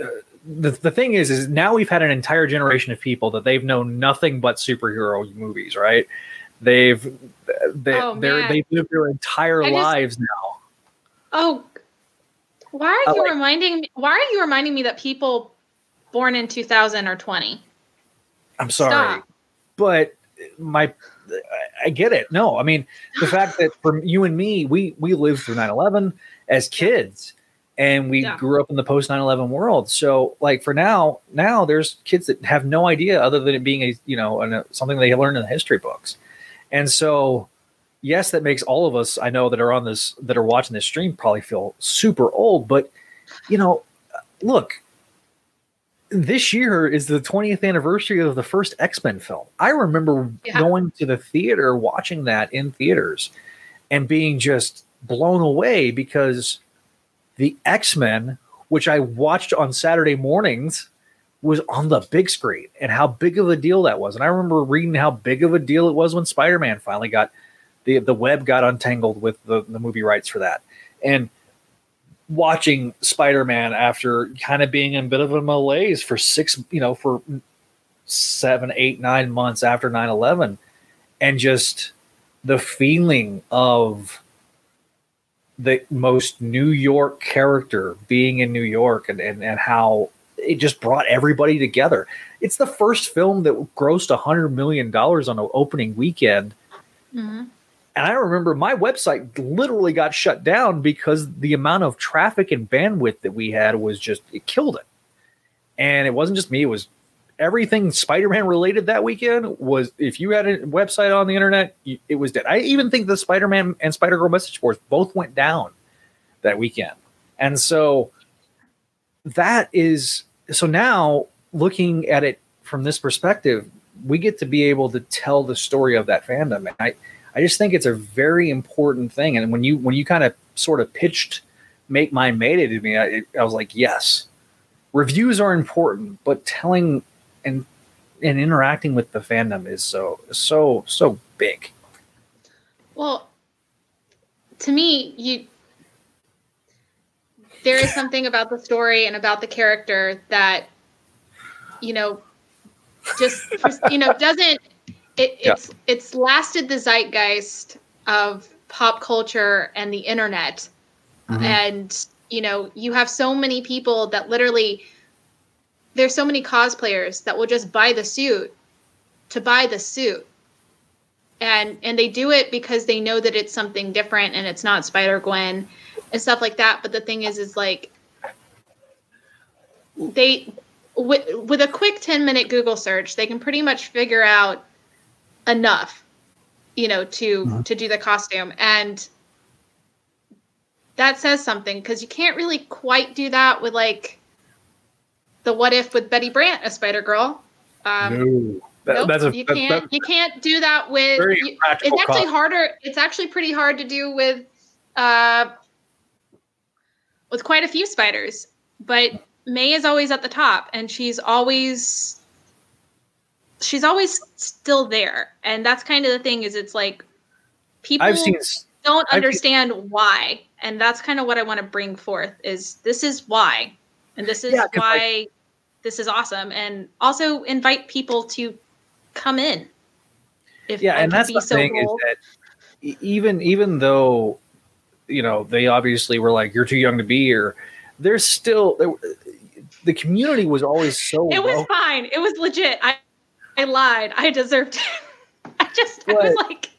Uh, the, the thing is, is now we've had an entire generation of people that they've known nothing but superhero movies, right? They've they, oh, they're they've lived their entire I lives just, now. Oh, why are you like, reminding me? Why are you reminding me that people born in 2000 or 20? I'm sorry. Stop but my I get it. No, I mean the fact that for you and me, we we lived through 9/11 as kids and we yeah. grew up in the post 9/11 world. So like for now, now there's kids that have no idea other than it being a, you know, an, something they learned in the history books. And so yes, that makes all of us I know that are on this that are watching this stream probably feel super old, but you know, look, this year is the 20th anniversary of the first X-Men film. I remember yeah. going to the theater watching that in theaters and being just blown away because the X-Men, which I watched on Saturday mornings was on the big screen and how big of a deal that was. And I remember reading how big of a deal it was when Spider Man finally got the the web got untangled with the, the movie rights for that. And watching Spider Man after kind of being in a bit of a malaise for six, you know, for seven, eight, nine months after 9 11, and just the feeling of the most New York character being in New York and, and, and how it just brought everybody together. It's the first film that grossed a hundred million dollars on an opening weekend. Mm-hmm. And I remember my website literally got shut down because the amount of traffic and bandwidth that we had was just it killed it. And it wasn't just me, it was everything Spider-Man related that weekend was if you had a website on the internet, it was dead. I even think the Spider-Man and Spider-Girl message boards both went down that weekend. And so that is so now looking at it from this perspective, we get to be able to tell the story of that fandom. And I, I just think it's a very important thing. And when you when you kind of sort of pitched "Make Made It" to me, I, I was like, yes, reviews are important, but telling and and interacting with the fandom is so so so big. Well, to me, you there is something about the story and about the character that you know just you know doesn't it, it's yeah. it's lasted the zeitgeist of pop culture and the internet mm-hmm. and you know you have so many people that literally there's so many cosplayers that will just buy the suit to buy the suit and and they do it because they know that it's something different and it's not spider gwen and stuff like that but the thing is is like they with, with a quick 10 minute google search they can pretty much figure out enough you know to mm-hmm. to do the costume and that says something because you can't really quite do that with like the what if with betty brant a spider girl um no. That, nope, that's a, you can't that, you can't do that with you, it's actually cost. harder it's actually pretty hard to do with uh with quite a few spiders but may is always at the top and she's always she's always still there and that's kind of the thing is it's like people I've seen, don't understand I've, why and that's kind of what i want to bring forth is this is why and this is yeah, why like, this is awesome and also invite people to come in. If yeah, and that's the so thing is that even even though you know they obviously were like you're too young to be here, there's still there, the community was always so. It was well- fine. It was legit. I I lied. I deserved it. I just I was like.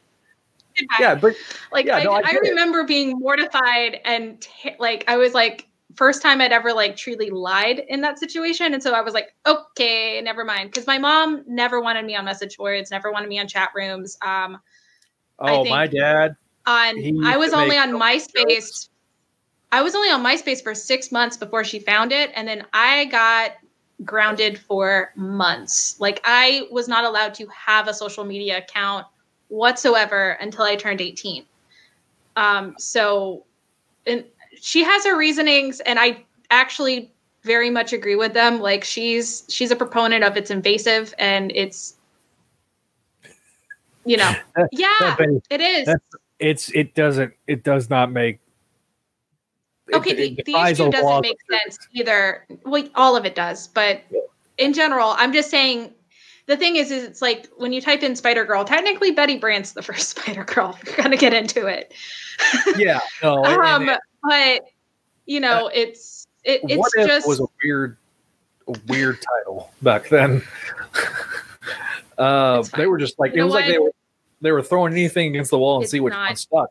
Yeah, but like yeah, I, no, I, I remember it. being mortified and t- like I was like first time I'd ever like truly lied in that situation. And so I was like, okay, never mind. Cause my mom never wanted me on message boards, never wanted me on chat rooms. Um, oh, my dad. On, I was only on MySpace. Jokes. I was only on MySpace for six months before she found it. And then I got grounded for months. Like I was not allowed to have a social media account whatsoever until I turned 18. Um, so, and she has her reasonings, and I actually very much agree with them. Like she's she's a proponent of it's invasive and it's you know yeah it is it's it doesn't it does not make okay it, the, the issue doesn't make sense either well all of it does but in general i'm just saying the thing is is it's like when you type in spider girl technically betty brant's the first spider girl you're gonna get into it yeah no um, but you know, uh, it's it, it's what just was a weird, a weird title back then. uh, they were just like you it was what? like they were they were throwing anything against the wall and it's see which not, one stuck.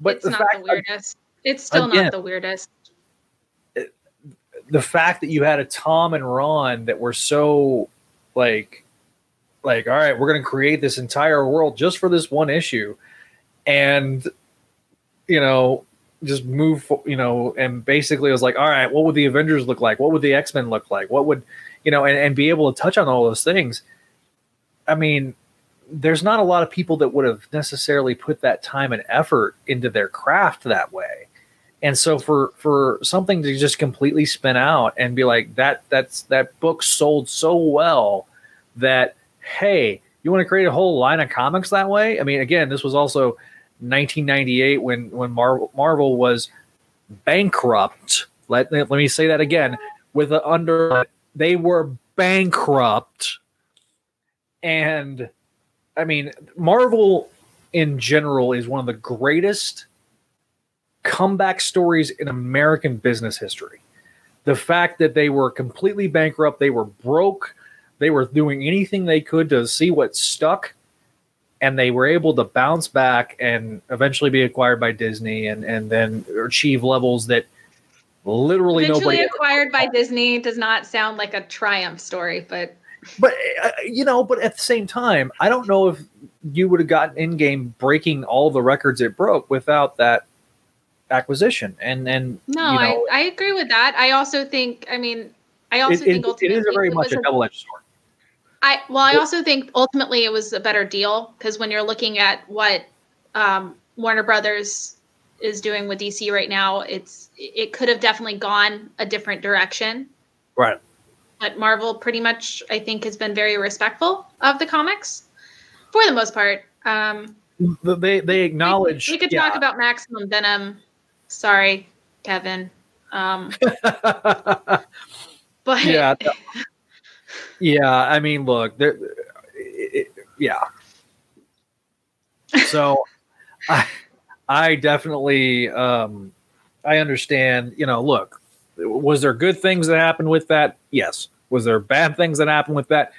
But it's not the weirdest. It's still again, not the weirdest. It, the fact that you had a Tom and Ron that were so like like all right we're going to create this entire world just for this one issue and you know just move, you know, and basically it was like, all right, what would the Avengers look like? What would the X Men look like? What would, you know, and, and be able to touch on all those things. I mean, there's not a lot of people that would have necessarily put that time and effort into their craft that way. And so for for something to just completely spin out and be like that that's that book sold so well that hey, you want to create a whole line of comics that way? I mean, again, this was also 1998 when when Marvel Marvel was bankrupt. Let let me say that again with the under they were bankrupt and I mean, Marvel in general is one of the greatest comeback stories in American business history. The fact that they were completely bankrupt, they were broke, they were doing anything they could to see what stuck, and they were able to bounce back and eventually be acquired by Disney and, and then achieve levels that literally Eventually nobody acquired by Disney does not sound like a triumph story, but But uh, you know, but at the same time, I don't know if you would have gotten Endgame breaking all the records it broke without that acquisition. And and no, you know, I, I agree with that. I also think, I mean, I also it, think it, it is a very much a double edged sword. I well, I also think ultimately it was a better deal because when you're looking at what um, Warner Brothers is doing with DC right now, it's it could have definitely gone a different direction. Right. But Marvel pretty much, I think, has been very respectful of the comics for the most part. Um, They they we- acknowledge. we, could yeah. talk about Maximum Venom. Sorry, Kevin. Um, but yeah. Yeah, I mean, look, there. It, yeah. So, I I definitely um, I understand. You know, look, was there good things that happened with that? Yes. Was there bad things that happened with that?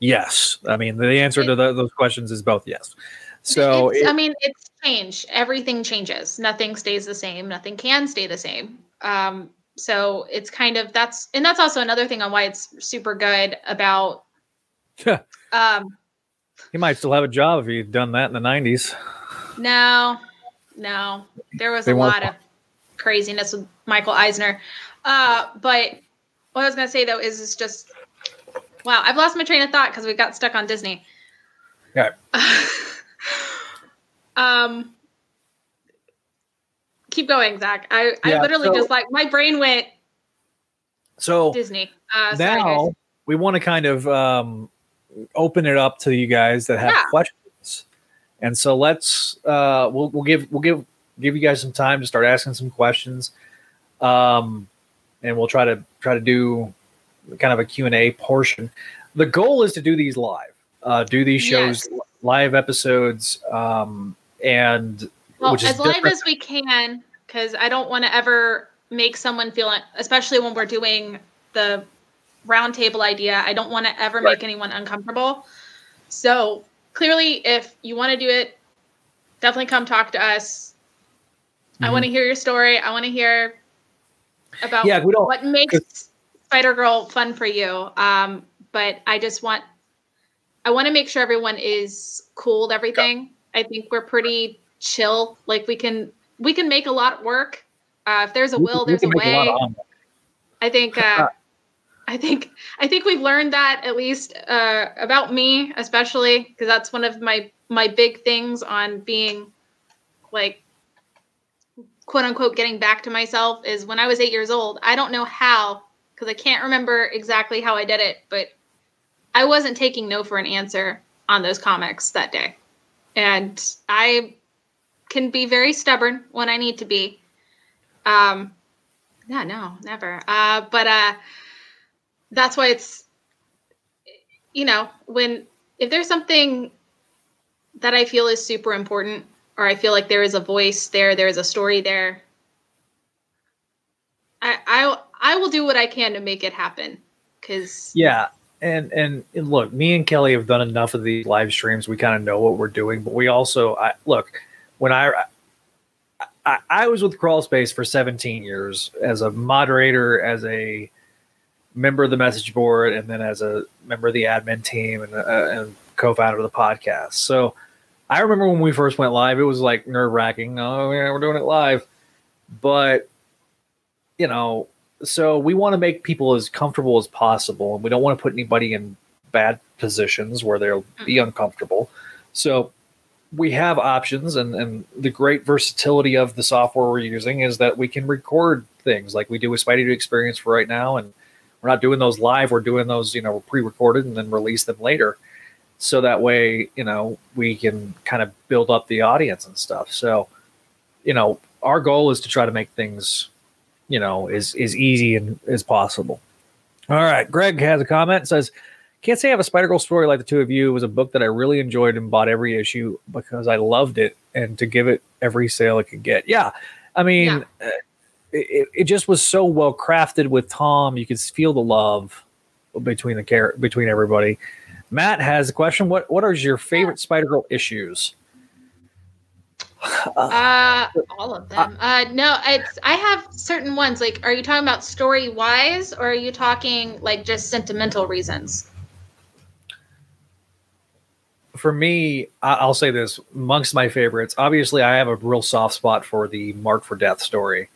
Yes. I mean, the answer to tho- those questions is both yes. So, it- I mean, it's change. Everything changes. Nothing stays the same. Nothing can stay the same. Um, so it's kind of that's and that's also another thing on why it's super good about. um, he might still have a job if he'd done that in the '90s. no, no, there was They a lot of craziness with Michael Eisner. Uh, but what I was gonna say though is it's just wow. I've lost my train of thought because we got stuck on Disney. Yeah. um keep going zach i i Yeah, literally so- just like my brain went So disney uh now guys. we want to kind of um, open it up to you guys that have Yeah. questions, and so let's uh, we'll we'll give we'll give give you guys some time to start asking some questions, um, and we'll try to try to do kind of a Q and A portion. The goal is to do these live, uh, do these shows Yes. live episodes, um, and well which is as live different. as we can because i don't want to ever make someone feel especially when we're doing the roundtable idea i don't want to ever Right. make anyone uncomfortable so clearly if you want to do it definitely come talk to us i Mhm. want to hear your story i want to hear about yeah, we don't. what makes Spider Girl fun for you. Um, but I just want I want to make sure everyone is cool with everything. I think we're pretty chill. Like we can we can make a lot work. Uh, if there's a will, there's a can make lot way. omelets. I think uh, I think I think we've learned that at least uh, about me, especially because that's one of my my big things on being like quote unquote getting back to myself is when I was eight years old. I don't know how because I can't remember exactly how I did it, but I wasn't taking no for an answer on those comics that day, and I can be very stubborn when I need to be. Um, yeah, no, never. Uh, but uh, that's why it's, you know, when if there's something that I feel is super important, or I feel like there is a voice there, there is a story there, I I I will do what I can to make it happen. Because Yeah, and, and look, me and Kelly have done enough of these live streams. We kind of know what we're doing, but we also, I look when I, I I was with Crawl Space for 17 years as a moderator, as a member of the message board, and then as a member of the admin team and, uh, and co-founder of the podcast. So I remember when we first went live, it was like nerve wracking. Oh yeah, we're doing it live, but you know, so we want to make people as comfortable as possible and we don't want to put anybody in bad positions where they'll be mm. uncomfortable so we have options and, and the great versatility of the software we're using is that we can record things like we do with Spidey Experience for right now. And we're not doing those live. We're doing those, you know, pre-recorded and then release them later. So that way, you know, we can kind of build up the audience and stuff. So, you know, our goal is to try to make things, you know, as, as easy and as possible. All right. Greg has a comment says, can't say I have a Spider Girl story like the two of you. It was a book that I really enjoyed and bought every issue because I loved it and to give it every sale it could get. Yeah. I mean, yeah. Uh, it, it just was so well crafted with Tom. You could feel the love between the care between everybody. Matt has a question. What what are your favorite Spider Girl issues? Uh, all of them. Uh, no, it's I have certain ones. Like, are you talking about story wise, or are you talking like just sentimental reasons? For me, I'll say this: amongst my favorites, obviously, I have a real soft spot for the Mark for Death story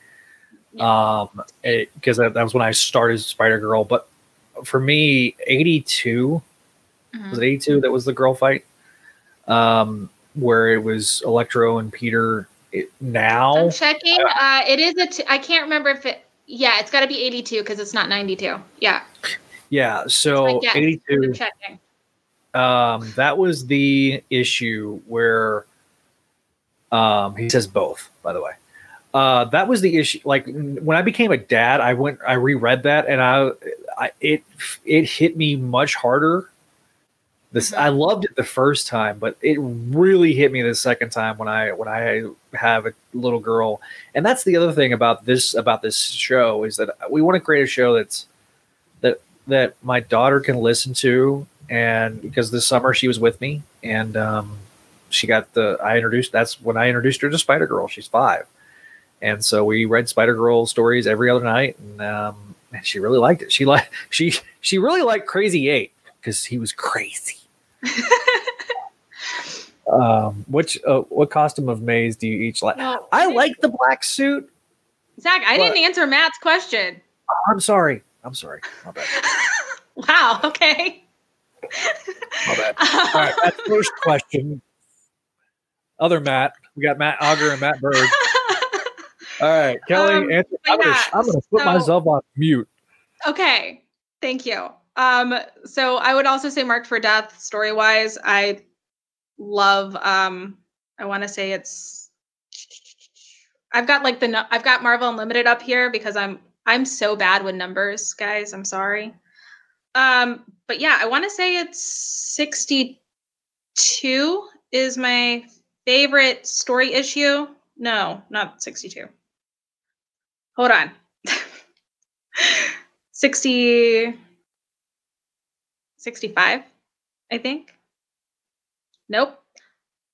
um, because that, that was when I started Spider Girl. But for me, 82 mm-hmm. was it 82 that was the girl fight, um, where it was Electro and Peter. It, now I'm checking. Uh, it is a. T- I can't remember if it. Yeah, it's got to be 82 because it's not 92. Yeah. Yeah. So 82. Um, that was the issue where. Um, he says both, by the way uh, that was the issue. Like when I became a dad, I went, I reread that, and I, I it it hit me much harder. This I loved it the first time, but it really hit me the second time when I when I have a little girl. And that's the other thing about this about this show is that we want to create a show that's that that my daughter can listen to, and because this summer she was with me, and um, she got the I introduced that's when I introduced her to Spider Girl. She's five and so we read Spider Girl stories every other night, and, um, and she really liked it. She like she she really liked Crazy Eight because he was crazy. Um, which uh, what costume of May's do you each like? No, I like the black suit. Zach, I didn't answer Matt's question. I'm sorry. I'm sorry. My bad. wow. Okay. My bad. All right. That first question. Other Matt. We got Matt Auger and Matt Bird. All right, Kelly, um, answer, I'm, gonna, I'm, gonna, put so, myself on mute. Okay, thank you. Um, so I would also say Marked for Death, story wise, I love. Um, I want to say it's. I've got like the I've got Marvel Unlimited up here because I'm I'm so bad with numbers, guys. I'm sorry. Um, but yeah, I want to say it's 62 is my favorite story issue. No, not 62 hold on 60 65 i think. Nope.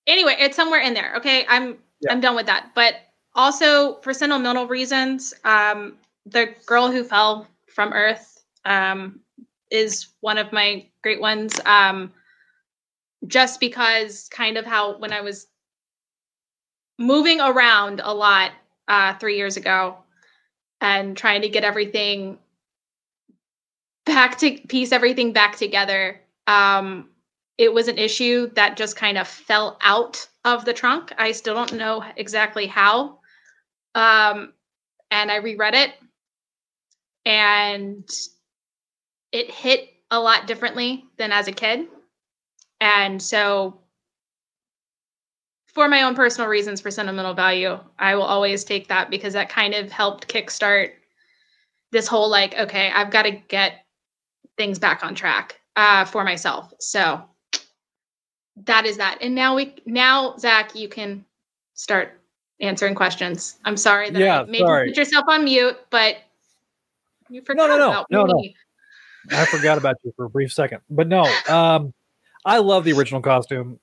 Anyway it's somewhere in there okay? I'm yeah. i'm done with that. But also for sentimental reasons um the girl who fell from earth um is one of my great ones um just because kind of how when i was moving around a lot uh 3 years ago and trying to get everything back to piece everything back together. Um, it was an issue that just kind of fell out of the trunk. I still don't know exactly how. Um, and I reread it and it hit a lot differently than as a kid. And so for my own personal reasons for sentimental value, I will always take that because that kind of helped kickstart this whole like, okay, I've got to get things back on track uh, for myself. So that is that. And now we now Zach, you can start answering questions. I'm sorry that yeah, I made sorry. you put yourself on mute, but you forgot no, no, no, about no, me. No. I forgot about you for a brief second. But no, um, I love the original costume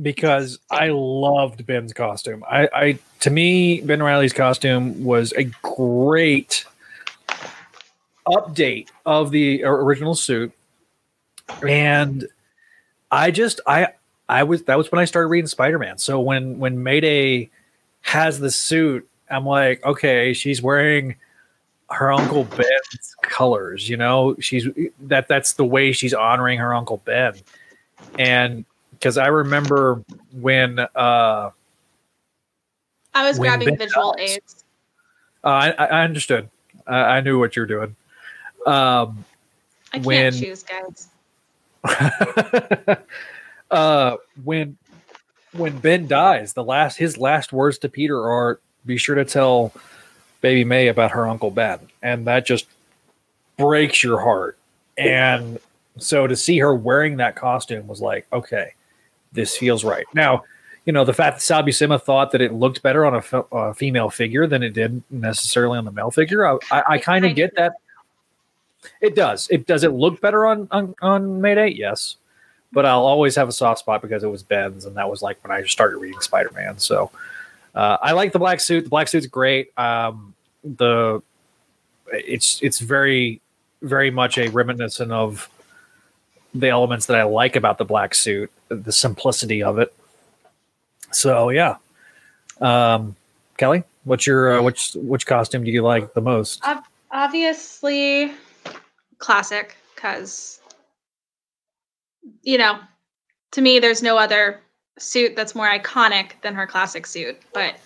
because I loved Ben's costume. I, I to me, Ben Reilly's costume was a great update of the original suit, and I just I I was that was when I started reading Spider Man. So when when Mayday has the suit, I'm like, okay, she's wearing her uncle Ben's colors. You know, she's that that's the way she's honoring her uncle Ben, and because I remember when uh, I was grabbing Ben visual aids. uh, I, I understood. I, I knew what you're doing. Um, I can't when- choose, guys. uh, when when Ben dies, the last his last words to Peter are, "Be sure to tell Baby May about her uncle Ben," and that just breaks your heart. And so to see her wearing that costume was like, okay, this feels right. Now, you know, the fact that Sal Buscema thought that it looked better on a, fe- a female figure than it did necessarily on the male figure, I, I, I kind of get that. It does. It does. It look better on on, on Mayday, yes, but I'll always have a soft spot because it was Ben's, and that was like when I started reading Spider Man. So uh, I like the black suit. The black suit's great. Um, the it's it's very very much a reminiscent of the elements that I like about the black suit, the simplicity of it. So yeah, um, Kelly, what's your uh, which which costume do you like the most? Obviously, classic, because you know, to me, there's no other suit that's more iconic than her classic suit. But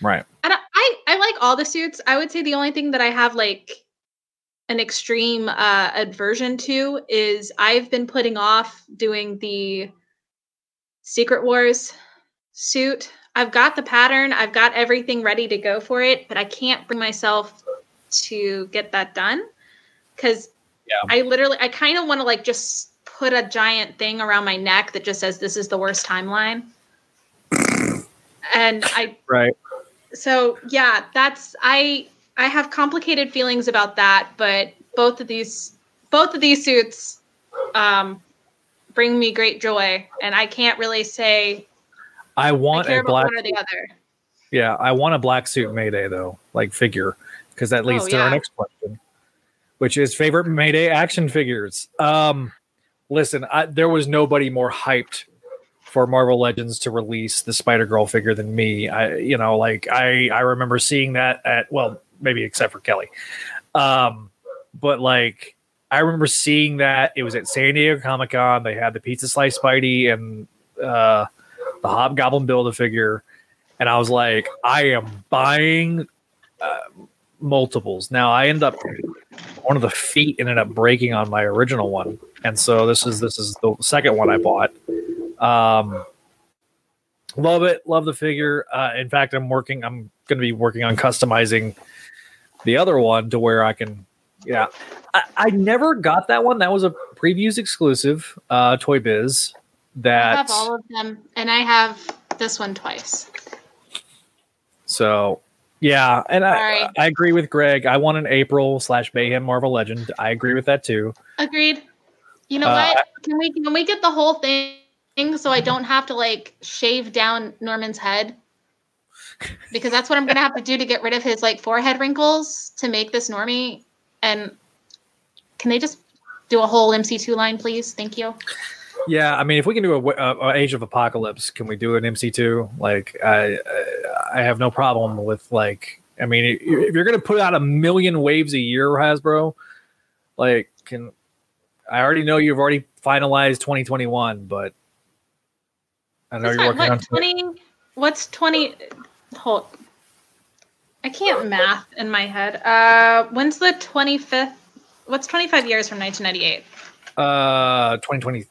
Right. I I I like all the suits. I would say the only thing that I have like an extreme uh aversion to is I've been putting off doing the Secret Wars suit. I've got the pattern, I've got everything ready to go for it, but I can't bring myself to get that done cuz Yeah. I literally I kind of want to like just put a giant thing around my neck that just says this is the worst timeline. and I Right. so yeah that's i i have complicated feelings about that but both of these both of these suits um bring me great joy and i can't really say I want a black. one or the other Yeah, I want a black suit Mayday though, like figure, because that leads Oh, to our next question, which is favorite Mayday action figures. Um, listen, I, there was nobody more hyped for Marvel Legends to release the Spider Girl figure than me. I, you know, like I, I remember seeing that at well, maybe except for Kelly, um, but like I remember seeing that it was at San Diego Comic Con. They had the Pizza Slice Spidey and uh, the Hobgoblin Build a figure and I was like, I am buying uh, multiples. Now I end up one of the feet ended up breaking on my original one, and so this is this is the second one I bought. Um, love it, love the figure. Uh, in fact, I'm working. I'm going to be working on customizing the other one to where I can. Yeah, I, I never got that one. That was a previews exclusive, uh, Toy Biz. i That have all of them and i have this one twice So yeah, and I. I agree with Greg. I want an April slash Mayhem Marvel Legend. I agree with that too. agreed you know Uh, what can we can we get the whole thing so i don't have to like shave down norman's head because that's what i'm gonna have to do to get rid of his like forehead wrinkles to make this normie and can they just do a whole mc2 line please thank you Yeah, I mean, if we can do a, a, a Age of Apocalypse, can we do an MC two? Like, I I have no problem with like. I mean, if you're gonna put out a million waves a year, Hasbro, like, can I already know you've already finalized 2021, but I know you're working what, on 20 what's 20 hold i can't math in my head uh when's the 25th what's 25 years from 1998 uh 2023.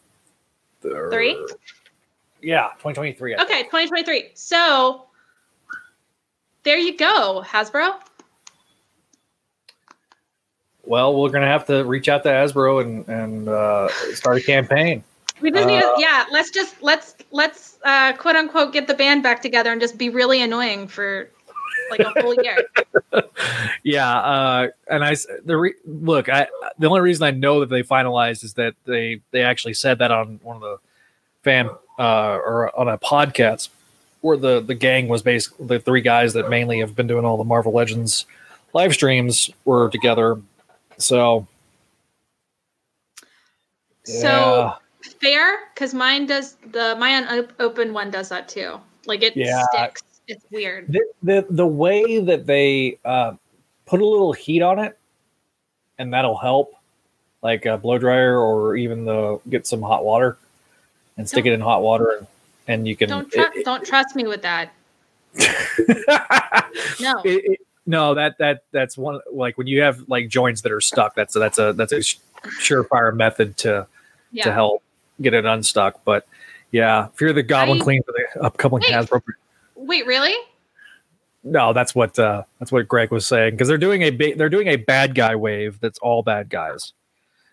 Three? Yeah, 2023. I think. okay 2023 so there you go hasbro Well, we're gonna have to reach out to Hasbro and and uh, start a campaign. we just need Uh, to yeah let's just let's let's uh quote unquote get the band back together and just be really annoying for like a whole year yeah, uh, and I the re- look. I the only reason I know that they finalized is that they they actually said that on one of the fan uh, or on a podcast where the the gang was basically the three guys that mainly have been doing all the Marvel Legends live streams were together. So so fair because mine does the my unopened one does that too like it Yeah. sticks it's weird the the, the way that they uh, put a little heat on it, and that'll help, like a blow dryer or even the get some hot water and stick it in hot water and and you can. Don't tr- don't trust me with that. no. It, it, no, that that that's one like when you have like joints that are stuck. That's a, that's a that's a surefire method to yeah. to help get it unstuck. But yeah, Fear the Goblin I, Queen for the upcoming wait, Hasbro. Wait, really? No, that's what uh, that's what Greg was saying because they're doing a ba- they're doing a bad guy wave that's all bad guys.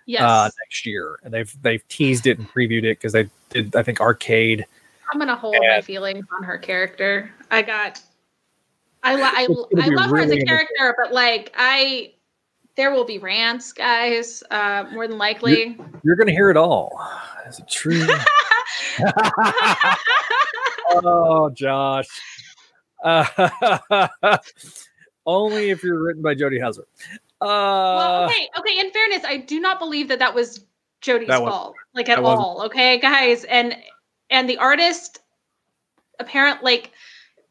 Yes. Uh, next year, and they've they've teased it and previewed it because they did I think arcade. I'm gonna hold and, my feelings on her character. I got I, I, I love really her as a character, but like I, there will be rants, guys. Uh, more than likely, you're, you're gonna hear it all. Is it true? oh, Josh. Uh, only if you're written by Jody Houser. Uh, well, okay, okay. In fairness, I do not believe that that was Jody's that fault, like at all. Okay, guys, and and the artist, apparent like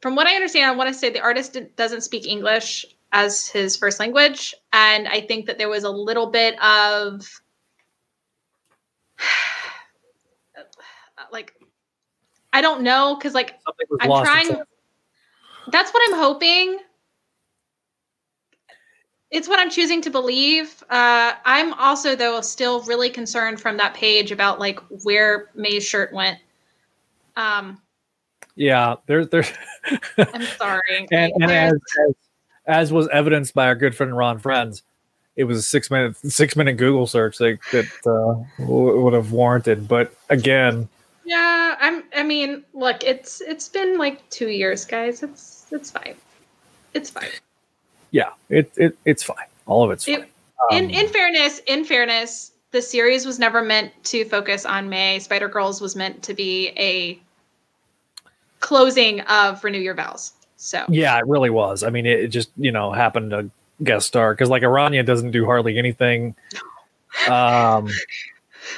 from what I understand, I want to say the artist doesn't speak English as his first language, and I think that there was a little bit of like I don't know because like I'm trying. That's what I'm hoping. It's what I'm choosing to believe. Uh, I'm also though still really concerned from that page about like where May's shirt went. Um, yeah, there's there's. I'm sorry. and and as, as, as was evidenced by our good friend Ron Frenz, it was a six minute six minute Google search that that uh, would have warranted. But again, yeah, I'm. I mean, look, it's it's been like two years, guys. It's it's fine. It's fine. Yeah, it, it it's fine. All of it's fine. It, um, in in fairness, in fairness, the series was never meant to focus on May. Spider Girls was meant to be a closing of Renew Your Vows. So yeah, it really was. I mean, it, it just you know happened to guest star because like Araña doesn't do hardly anything. Um,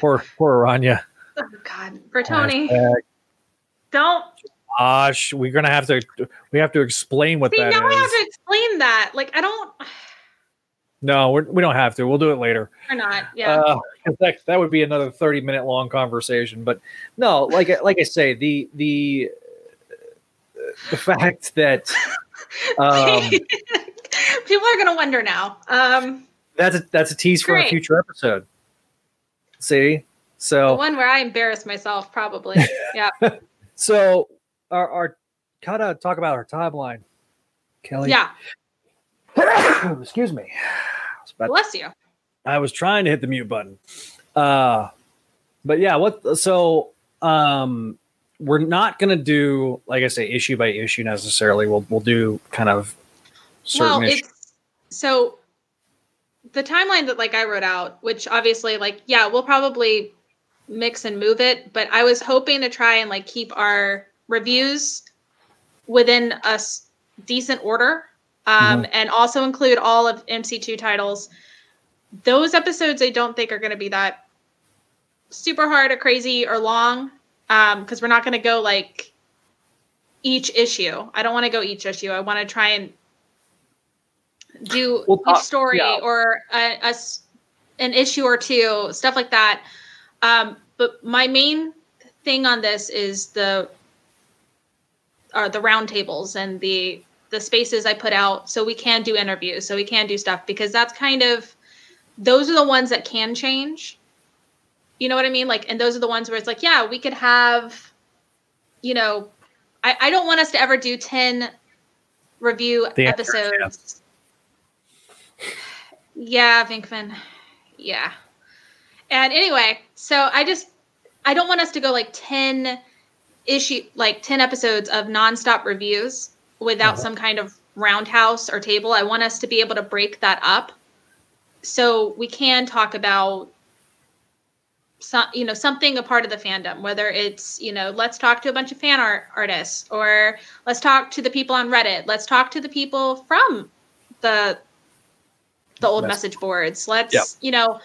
poor poor Araña. Oh God, Bertoni. Don't. Gosh, we're gonna have to we have to explain what See, that now is. I have to explain that. Like I don't. No, we're, we don't have to. We'll do it later. Or not, yeah. Uh, that, that would be another thirty minute long conversation. But no, like like I say, the the the fact that um, people are going to wonder now. Um, that's a, that's a tease for great. a future episode. See, so the one where I embarrass myself, probably. Yeah. so our, our kind of talk about our timeline, Kelly. Yeah. Excuse me. Bless you. I was trying to hit the mute button. Uh, but yeah, what so um we're not going to do like I say issue by issue necessarily. We'll we'll do kind of certain well, it's, so the timeline that like I wrote out, which obviously like yeah, we'll probably mix and move it, but I was hoping to try and like keep our reviews within a s- decent order um, mm-hmm. and also include all of MC2 titles. Those episodes I don't think are going to be that super hard or crazy or long Um because um, we're not going to go like each issue. I don't want to go each issue. I want to try and do we'll talk, each story yeah. or a, a, an issue or two, stuff like that. Um, but my main thing on this is the are the roundtables and the the spaces I put out so we can do interviews, so we can do stuff because that's kind of those are the ones that can change you know what I mean? Like, and those are the ones where it's like, yeah, we could have, you know, I, I don't want us to ever do 10 review the episodes. Yeah, Venkman. Yeah. And anyway, so I just, I don't want us to go like 10 issue, like 10 episodes of nonstop reviews without uh-huh. some kind of roundhouse or table. I want us to be able to break that up so we can talk about some you know something a part of the fandom whether it's you know let's talk to a bunch of fan art artists or let's talk to the people on reddit let's talk to the people from the the old message boards let's yep. you know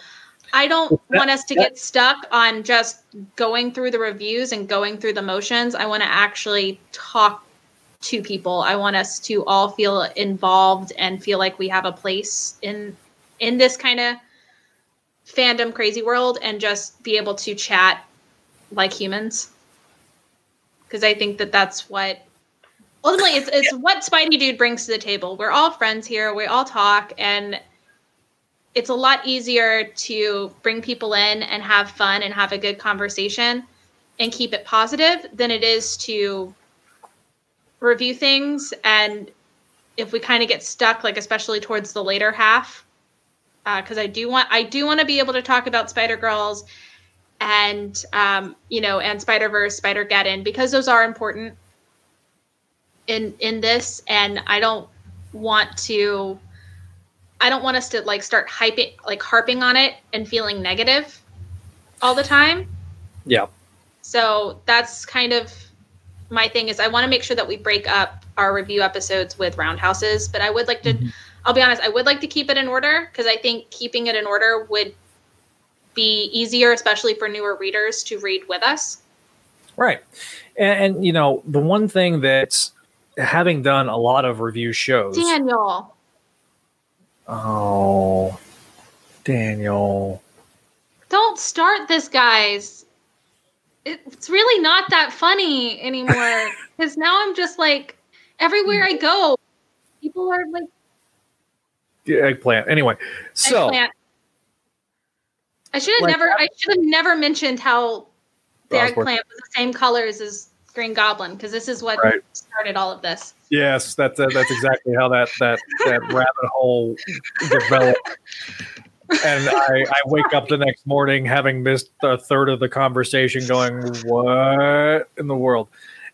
i don't want us to get stuck on just going through the reviews and going through the motions i want to actually talk to people i want us to all feel involved and feel like we have a place in in this kind of fandom crazy world and just be able to chat like humans. because I think that that's what ultimately it's it's what Spidey Dude brings to the table. We're all friends here. We all talk, and it's a lot easier to bring people in and have fun and have a good conversation and keep it positive than it is to review things. And if we kind of get stuck like especially towards the later half because uh, I do want I do want to be able to talk about Spider Girls and um, you know and Spider Verse, Spider Geddon because those are important in in this, and I don't want to I don't want us to like start hyping like harping on it and feeling negative all the time. Yeah. So that's kind of my thing is I want to make sure that we break up our review episodes with roundhouses, but I would like to mm-hmm I'll be honest, I would like to keep it in order because I think keeping it in order would be easier, especially for newer readers to read with us. Right. And, and, you know, the one thing that's having done a lot of review shows. Daniel. Oh, Daniel. Don't start this, guys. It's really not that funny anymore because now I'm just like, everywhere I go, people are like eggplant. Anyway, so eggplant. I should have like, never. I should have never mentioned how the eggplant was the same colors as Green Goblin because this is what right. started all of this. Yes, that's uh, that's exactly how that that that rabbit hole developed. and I, I wake up the next morning having missed a third of the conversation, going, "What in the world?"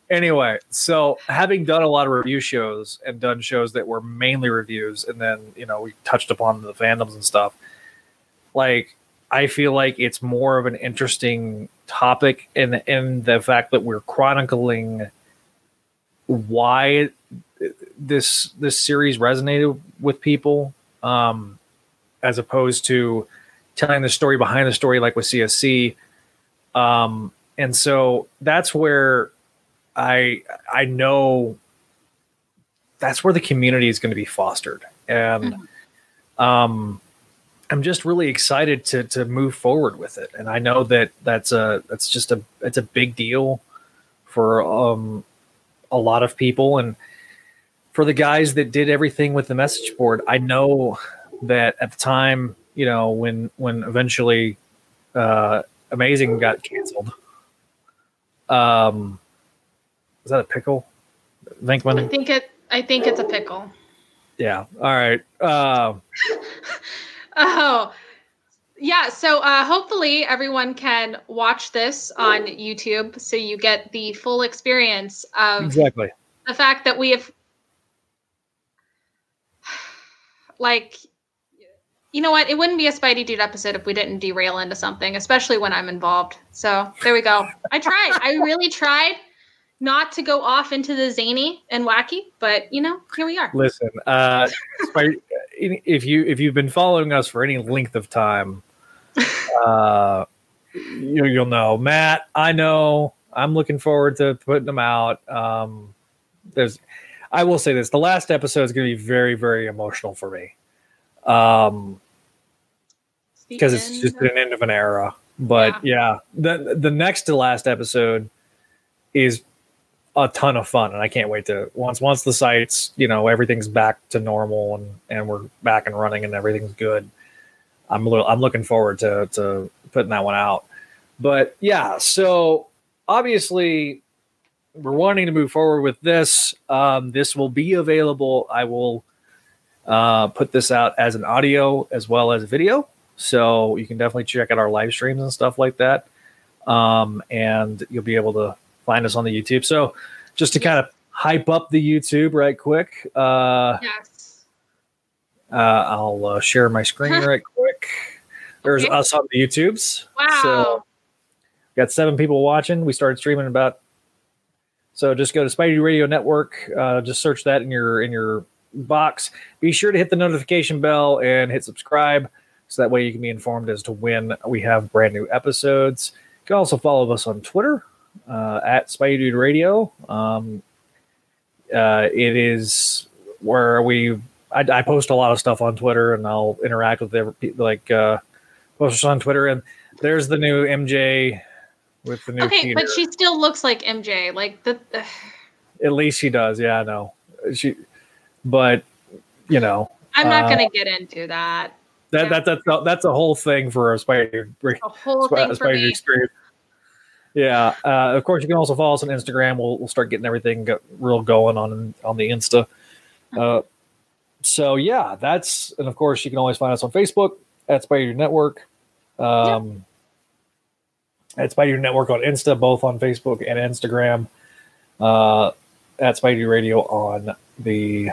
anyway, so having done a lot of review shows and done shows that were mainly reviews, and then you know we touched upon the fandoms and stuff. Like, I feel like it's more of an interesting topic in in the fact that we're chronicling why this this series resonated with people, um, as opposed to telling the story behind the story, like with CSC. Um, and so that's where I I know that's where the community is going to be fostered, and mm-hmm. um, I'm just really excited to to move forward with it. And I know that that's a that's just a it's a big deal for um a lot of people, and for the guys that did everything with the message board. I know that at the time, you know, when when eventually uh, Amazing got canceled. Um, is that a pickle? Venkman? I think it. I think it's a pickle. Yeah. All right. Uh, oh, yeah. So uh, hopefully everyone can watch this on YouTube, so you get the full experience of exactly the fact that we have, like, you know what? It wouldn't be a Spidey Dude episode if we didn't derail into something, especially when I'm involved. So there we go. I tried. I really tried not to go off into the zany and wacky, but you know, here we are. Listen, uh, if you if you've been following us for any length of time, uh, you, you'll know Matt. I know. I'm looking forward to putting them out. Um, there's, I will say this: the last episode is going to be very, very emotional for me, um, because it's just an end of an era. But yeah. yeah, the the next to last episode is a ton of fun and I can't wait to once once the sites, you know, everything's back to normal and and we're back and running and everything's good. I'm a little I'm looking forward to to putting that one out. But yeah, so obviously we're wanting to move forward with this. Um, this will be available. I will uh, put this out as an audio as well as video. So you can definitely check out our live streams and stuff like that. Um, and you'll be able to find us on the YouTube. So just to kind of hype up the YouTube right quick. Uh, yes. Uh, I'll uh, share my screen right quick. There's okay. us on the YouTubes. Wow. So got seven people watching. We started streaming about. So just go to Spidey Radio Network. Uh, just search that in your in your box. Be sure to hit the notification bell and hit subscribe, so that way you can be informed as to when we have brand new episodes. You can also follow us on Twitter uh, at Spidey Dude Radio. Um, uh, it is where we I, I, post a lot of stuff on Twitter, and I'll interact with every, like uh, posters on Twitter. And there's the new MJ with the new Okay, Peter. but she still looks like MJ. Like the. At least she does. Yeah, I know. She, but you know I'm not Uh, gonna get into that. that Yeah. that that's a, that's a whole thing for a spider A whole Sp- thing for spider me. experience. Yeah. Uh, of course, you can also follow us on Instagram. We'll we'll start getting everything go, real going on on the Insta. Uh, so yeah, that's and of course you can always find us on Facebook at Spider Network. Um, At Spider Network on Insta, both on Facebook and Instagram. Uh, at Spidey Radio on the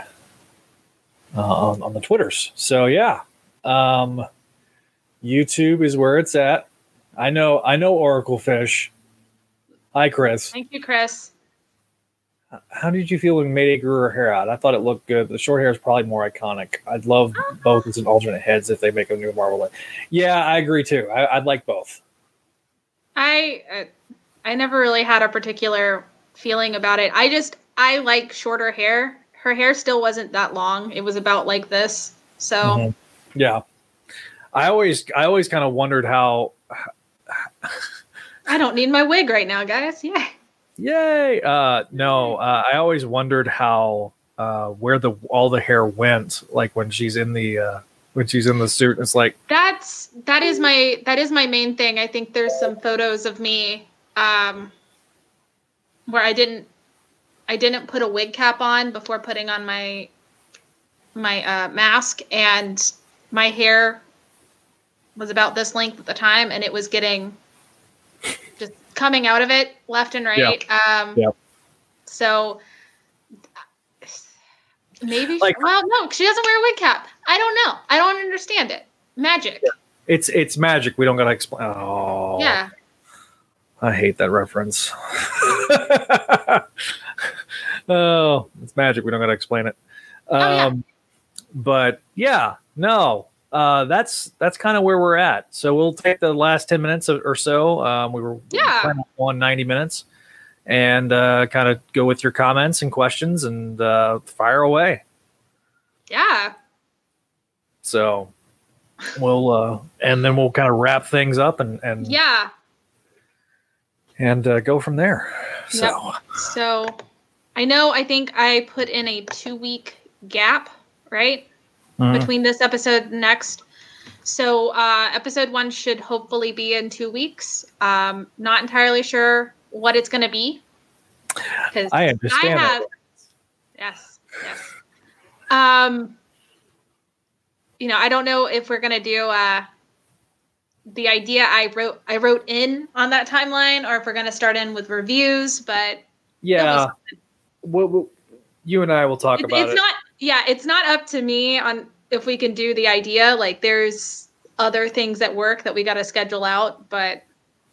uh, on, on the Twitters. So yeah, um, YouTube is where it's at. I know, I know Oracle Fish. Hi, Chris. Thank you, Chris. How did you feel when Mayday grew her hair out? I thought it looked good. The short hair is probably more iconic. I'd love both as an alternate heads if they make a new Marvel. line. Yeah, I agree too. I, I'd like both. I uh, I never really had a particular feeling about it. I just I like shorter hair. Her hair still wasn't that long. It was about like this. So Mhm. Yeah, I always, I always kind of wondered how. I don't need my wig right now, guys. Yeah. Yay! Uh, no, uh, I always wondered how uh, where the all the hair went. Like when she's in the uh, when she's in the suit, it's like That's that is my that is my main thing. I think there's some photos of me um where I didn't I didn't put a wig cap on before putting on my my uh, mask and my hair was about this length at the time and it was getting just coming out of it left and right. Um Yeah. so maybe Like- well no, she doesn't wear a wig cap. I don't know. I don't understand it. Magic. it's it's magic. We don't gotta explain. Oh, Yeah. I hate that reference. oh, it's magic. We don't got to explain it. Um, Oh, yeah. But yeah, no, uh, that's that's kind of where we're at. So we'll take the last ten minutes or so. Um, we were Yeah. on ninety minutes, and uh, kind of go with your comments and questions and uh, fire away. Yeah. So we'll uh, and then we'll kind of wrap things up and and Yeah. and uh, go from there. So. Yep. So I know I think I put in a two week gap, right? Mhm. Between this episode and next. So uh episode one should hopefully be in two weeks. Um not entirely sure what it's gonna be. Because I I understand. that. have yes, yes. Um you know, I don't know if we're gonna do uh the idea I wrote I wrote in on that timeline or if we're gonna start in with reviews, but Yeah, we'll, we'll- you and I will talk It- about it's it. not yeah it's not up to me on if we can do the idea like there's other things at work that we got to schedule out but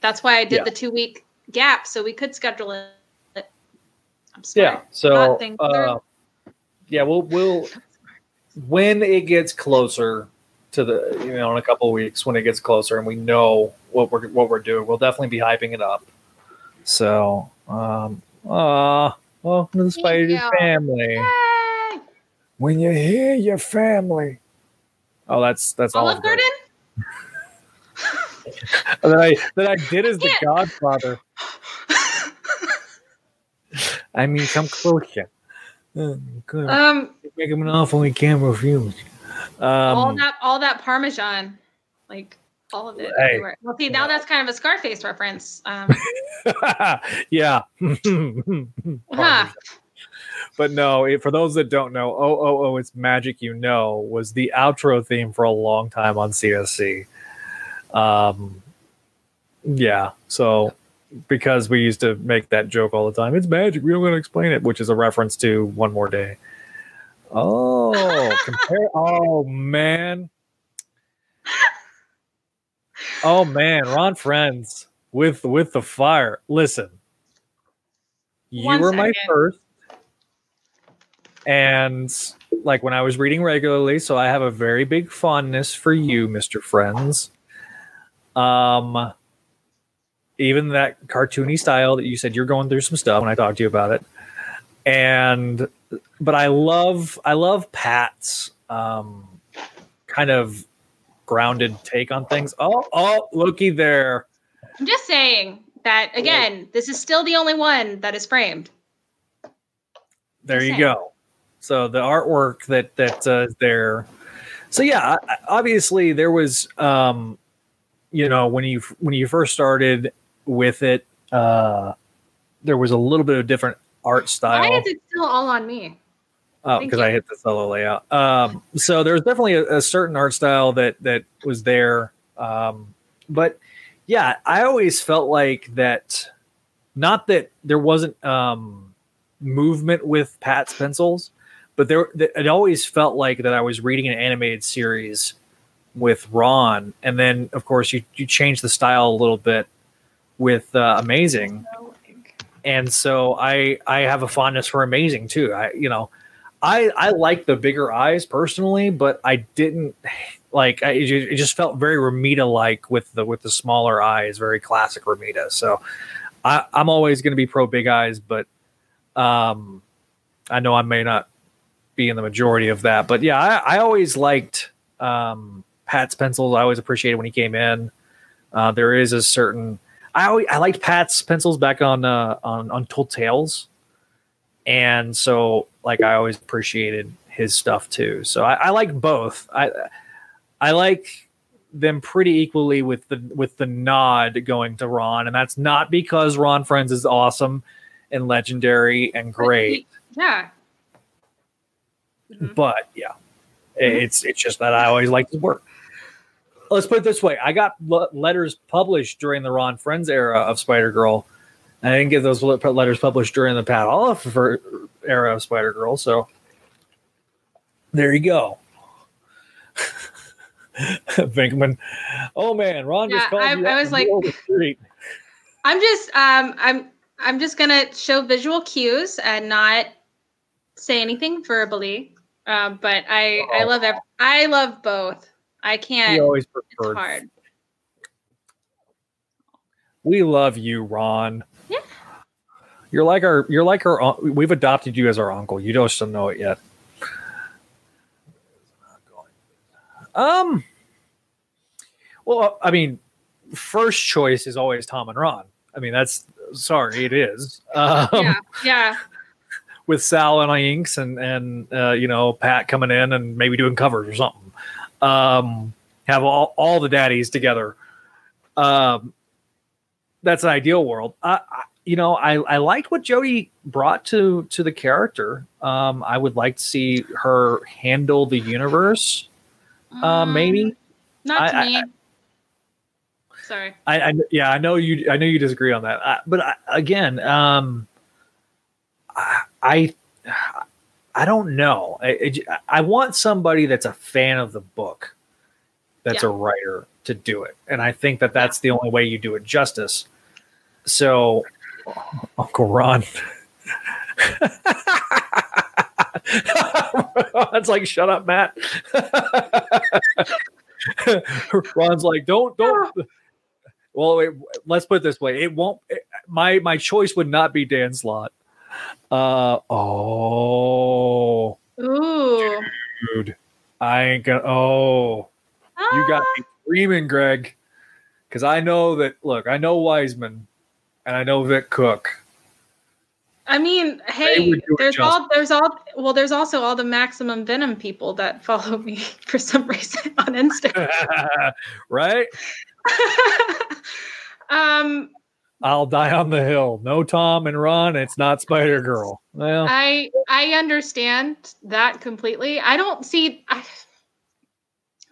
that's why i did Yeah. the two week gap so we could schedule it i'm sorry yeah, so Not think uh, yeah, we'll we'll when it gets closer to the you know in a couple of weeks when it gets closer and we know what we're what we're doing, we'll definitely be hyping it up. So, um, uh, welcome to the Spider family. Yay! When you hear your family. Oh, that's that's all. olive garden that I that I did as the. Godfather. I mean, come closer. Uh, good. um Make him an offer we can't refuse. all Um, that all that parmesan like all of it Hey. everywhere. well see now that's kind of a scarface reference um yeah. huh. But no, it, for those that don't know, oh oh oh, it's magic. You know, was the outro theme for a long time on CSC. Um, yeah. So because we used to make that joke all the time, it's magic. We don't want to explain it, which is a reference to One More Day. Oh, compare. Oh man. Oh man, Ron Frenz with with the fire. Listen, you One were my second. first, and like when I was reading regularly, so I have a very big fondness for you, Mister Frenz. Um, even that cartoony style that you said you're going through some stuff when I talked to you about it, and but I love I love Pat's um kind of grounded take on things. Oh, oh, looky there. i'm just saying that again, this is still the only one that is framed. There Just you saying. go. So the artwork that that uh, there. So yeah, obviously there was, um, you know, when you when you first started with it, uh, there was a little bit of different art style. Why is it still all on me? Oh, because. I hit the solo layout. Um, so there's definitely a, a certain art style that that was there. Um, but yeah, I always felt like that. Not that there wasn't um, movement with Pat's pencils, but there it always felt like that I was reading an animated series with Ron, and then of course you you change the style a little bit with uh, Amazing and so I I have a fondness for Amazing too. I you know I I like the bigger eyes personally, but I didn't like I, it just felt very Romita like with the with the smaller eyes, very classic Romita. So I I'm always going to be pro big eyes, but um I know I may not be in the majority of that, but yeah, I, I always liked um Pat's pencils. I always appreciated when he came in. Uh, there is a certain I always, I liked Pat's pencils back on uh, on Untold Tales, and so like I always appreciated his stuff too. So I, I like both. I I like them pretty equally with the with the nod going to Ron, and that's not because Ron Frenz is awesome and legendary and great, Yeah. Mhm. but yeah, it's it's just that I always liked his work. Let's put it this way: I got le- letters published during the Ron Frenz era of Spider Girl. I didn't get those letters published during the Pat Olliffe era of Spider Girl, so there you go. Venkman, oh man, Ron just Yeah, called I- you I was in the middle of the street. I'm just um I'm I'm just gonna show visual cues and not say anything verbally. Um, but I I love I love both. I can't. always It's hard. We love you, Ron. Yeah. You're like our. You're like our. We've adopted you as our uncle. You just don't still know it yet. Um. Well, I mean, first choice is always Tom and Ron. I mean, that's sorry, it is. Um, Yeah, yeah. With Sal and Inks and and uh, you know Pat coming in and maybe doing covers or something. Um, have all all the daddies together. Um, that's an ideal world. I, I you know I I liked what Jody brought to to the character. Um, I would like to see her handle the universe. Uh, maybe Um, not to I- me. Sorry. I, I yeah, I know you. I know you disagree on that, I, but I, again, um, I, I I don't know. I, I- want somebody that's a fan of the book, that's Yeah. a writer to do it, and I think that that's the only way you do it justice. So, Uncle Ron. Ron's like, shut up, Matt. Ron's like, don't, don't. Well, wait, let's put it this way: it won't. It, my my choice would not be Dan Slott. Uh oh, Ooh. dude, I ain't gonna. Oh, you got Ah. me screaming, Greg, because I know that. Look, I know Wiseman, and I know Vic Cook. I mean, hey, there's all there's all well, there's also all the maximum venom people that follow me for some reason on Instagram. right? um, I'll die on the hill. No Tom and Ron. It's not Spider Girl. Well, I I understand that completely. I don't see I,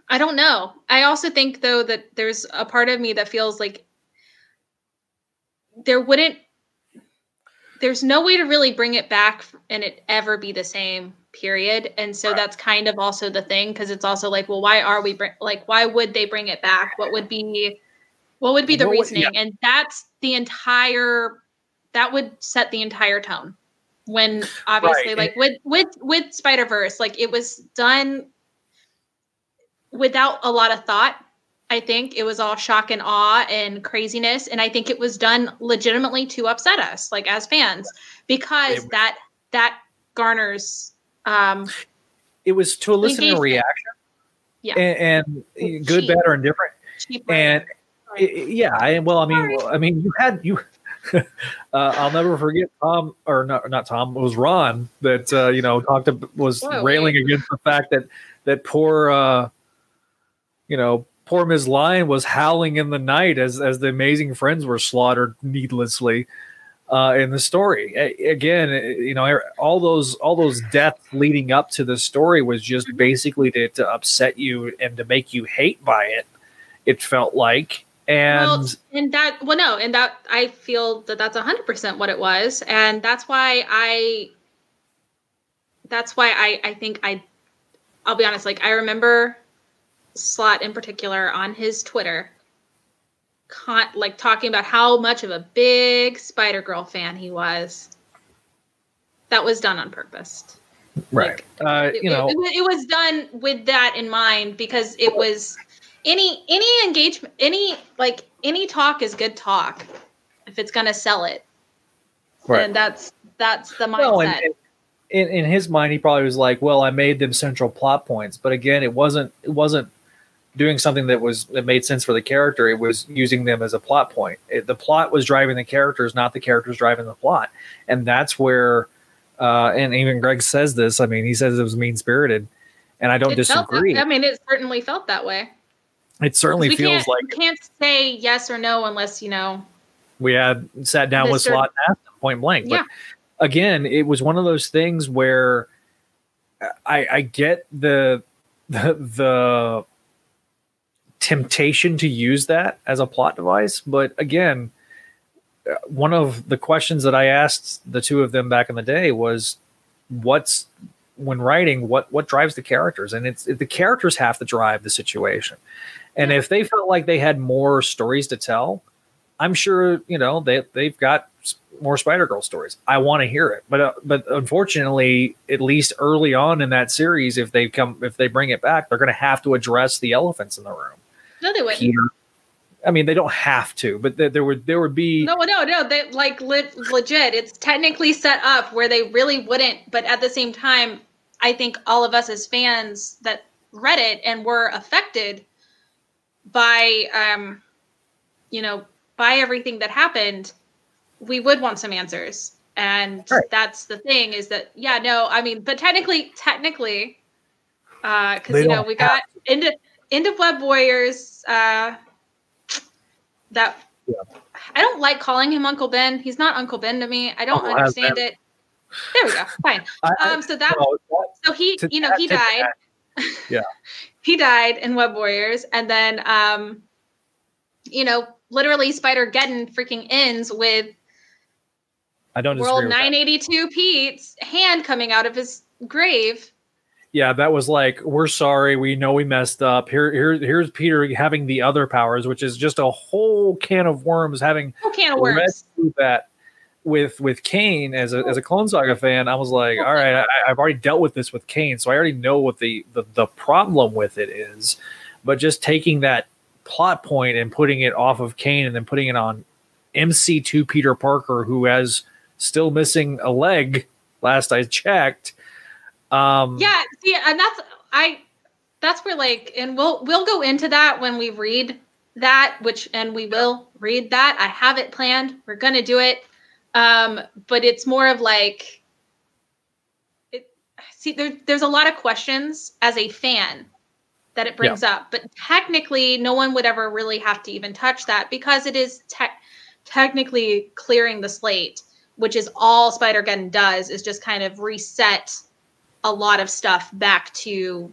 I don't know. I also think though that there's a part of me that feels like there wouldn't there's no way to really bring it back and it ever be the same period and so Right. that's kind of also the thing because it's also like well why are we bring like why would they bring it back what would be what would be the What would- reasoning and that's the entire that would set the entire tone when obviously Right. like with with with spider verse like it was done without a lot of thought i think it was all shock and awe and craziness and i think it was done legitimately to upset us like as fans because It- that that garners um it was to elicit a reaction. Yeah. And, and good, Cheap. bad, or indifferent. cheap And yeah, I, well, I mean, well, I mean, you had you. uh, I'll never forget Tom, or not, not Tom. It was Ron that uh, you know talked to, was Whoa, railing wait. against the fact that that poor, uh, you know, poor Ms. Lion was howling in the night as as the amazing friends were slaughtered needlessly uh, in the story. A- again, eh, you know, all those all those deaths leading up to the story was just Mm-hmm. basically to, to upset you and to make you hate by it. It felt like, and well, and that well no and that i feel that that's 100% what it was. And that's why i that's why i i think i i'll be honest like i remember Slott in particular on his twitter con- like talking about how much of a big spider girl fan he was. That was done on purpose. Right, uh, it, you know, it, it was done with that in mind because it was any any engagement any like any talk is good talk if it's gonna sell it right. and that's that's the mindset No, and, and in, in his mind, he probably was like, "Well, I made them central plot points," but again, it wasn't it wasn't doing something that was that made sense for the character. It was using them as a plot point. It, the plot was driving the characters, not the characters driving the plot, and that's where. Uh, and even Greg says this. I mean, he says it was mean spirited, and I don't it felt disagree. that, i mean it certainly felt that way it certainly feels like we can't say yes or no unless you know we had sat down with Slott and asked him point blank. Yeah. But again, it was one of those things where I, I get the the the temptation to use that as a plot device, but again, uh, one of the questions that I asked the two of them back in the day was, "What's when writing? What what drives the characters?" And it's the characters have to drive the situation. And if they felt like they had more stories to tell, I'm sure you know they they've got more Spider Girl stories. I want to hear it, but uh, but unfortunately, at least early on in that series, if they come if they bring it back, they're going to have to address the elephants in the room. no they wouldn't Peter. I mean, they don't have to, but there, there would there would be no no no they like le- legit it's technically set up where they really wouldn't but at the same time i think all of us as fans that read it and were affected by um you know by everything that happened we would want some answers. And Right. that's the thing is that yeah no i mean but technically technically uh because you know we got into into web warriors uh that Yeah. i don't like calling him uncle ben. He's not uncle ben to me. I don't Uncle understand it. There we go. Fine. I- I- um so that no, so he to you know he died that- Yeah. he died in web warriors and then um you know literally spider geddon freaking ends with I don't world 982 pete's hand coming out of his grave yeah, that was like, we're sorry, we know we messed up. Here, here, here's Peter having the other powers, which is just a whole can of worms. Having oh can of worms that with with Kaine as a as a Clone Saga fan, I was like, all right, I, I've already dealt with this with Kaine, so I already know what the, the the problem with it is. But just taking that plot point and putting it off of Kaine and then putting it on MC2 Peter Parker, who has still missing a leg. Last I checked. Um, yeah see and that's i that's where like and we'll we'll go into that when we read that which and we will read that i have it planned we're gonna do it um but it's more of like it see there, there's a lot of questions as a fan that it brings up but technically no one would ever really have to even touch that because it is te- technically clearing the slate which is all spider-geddon does is just kind of reset a lot of stuff back to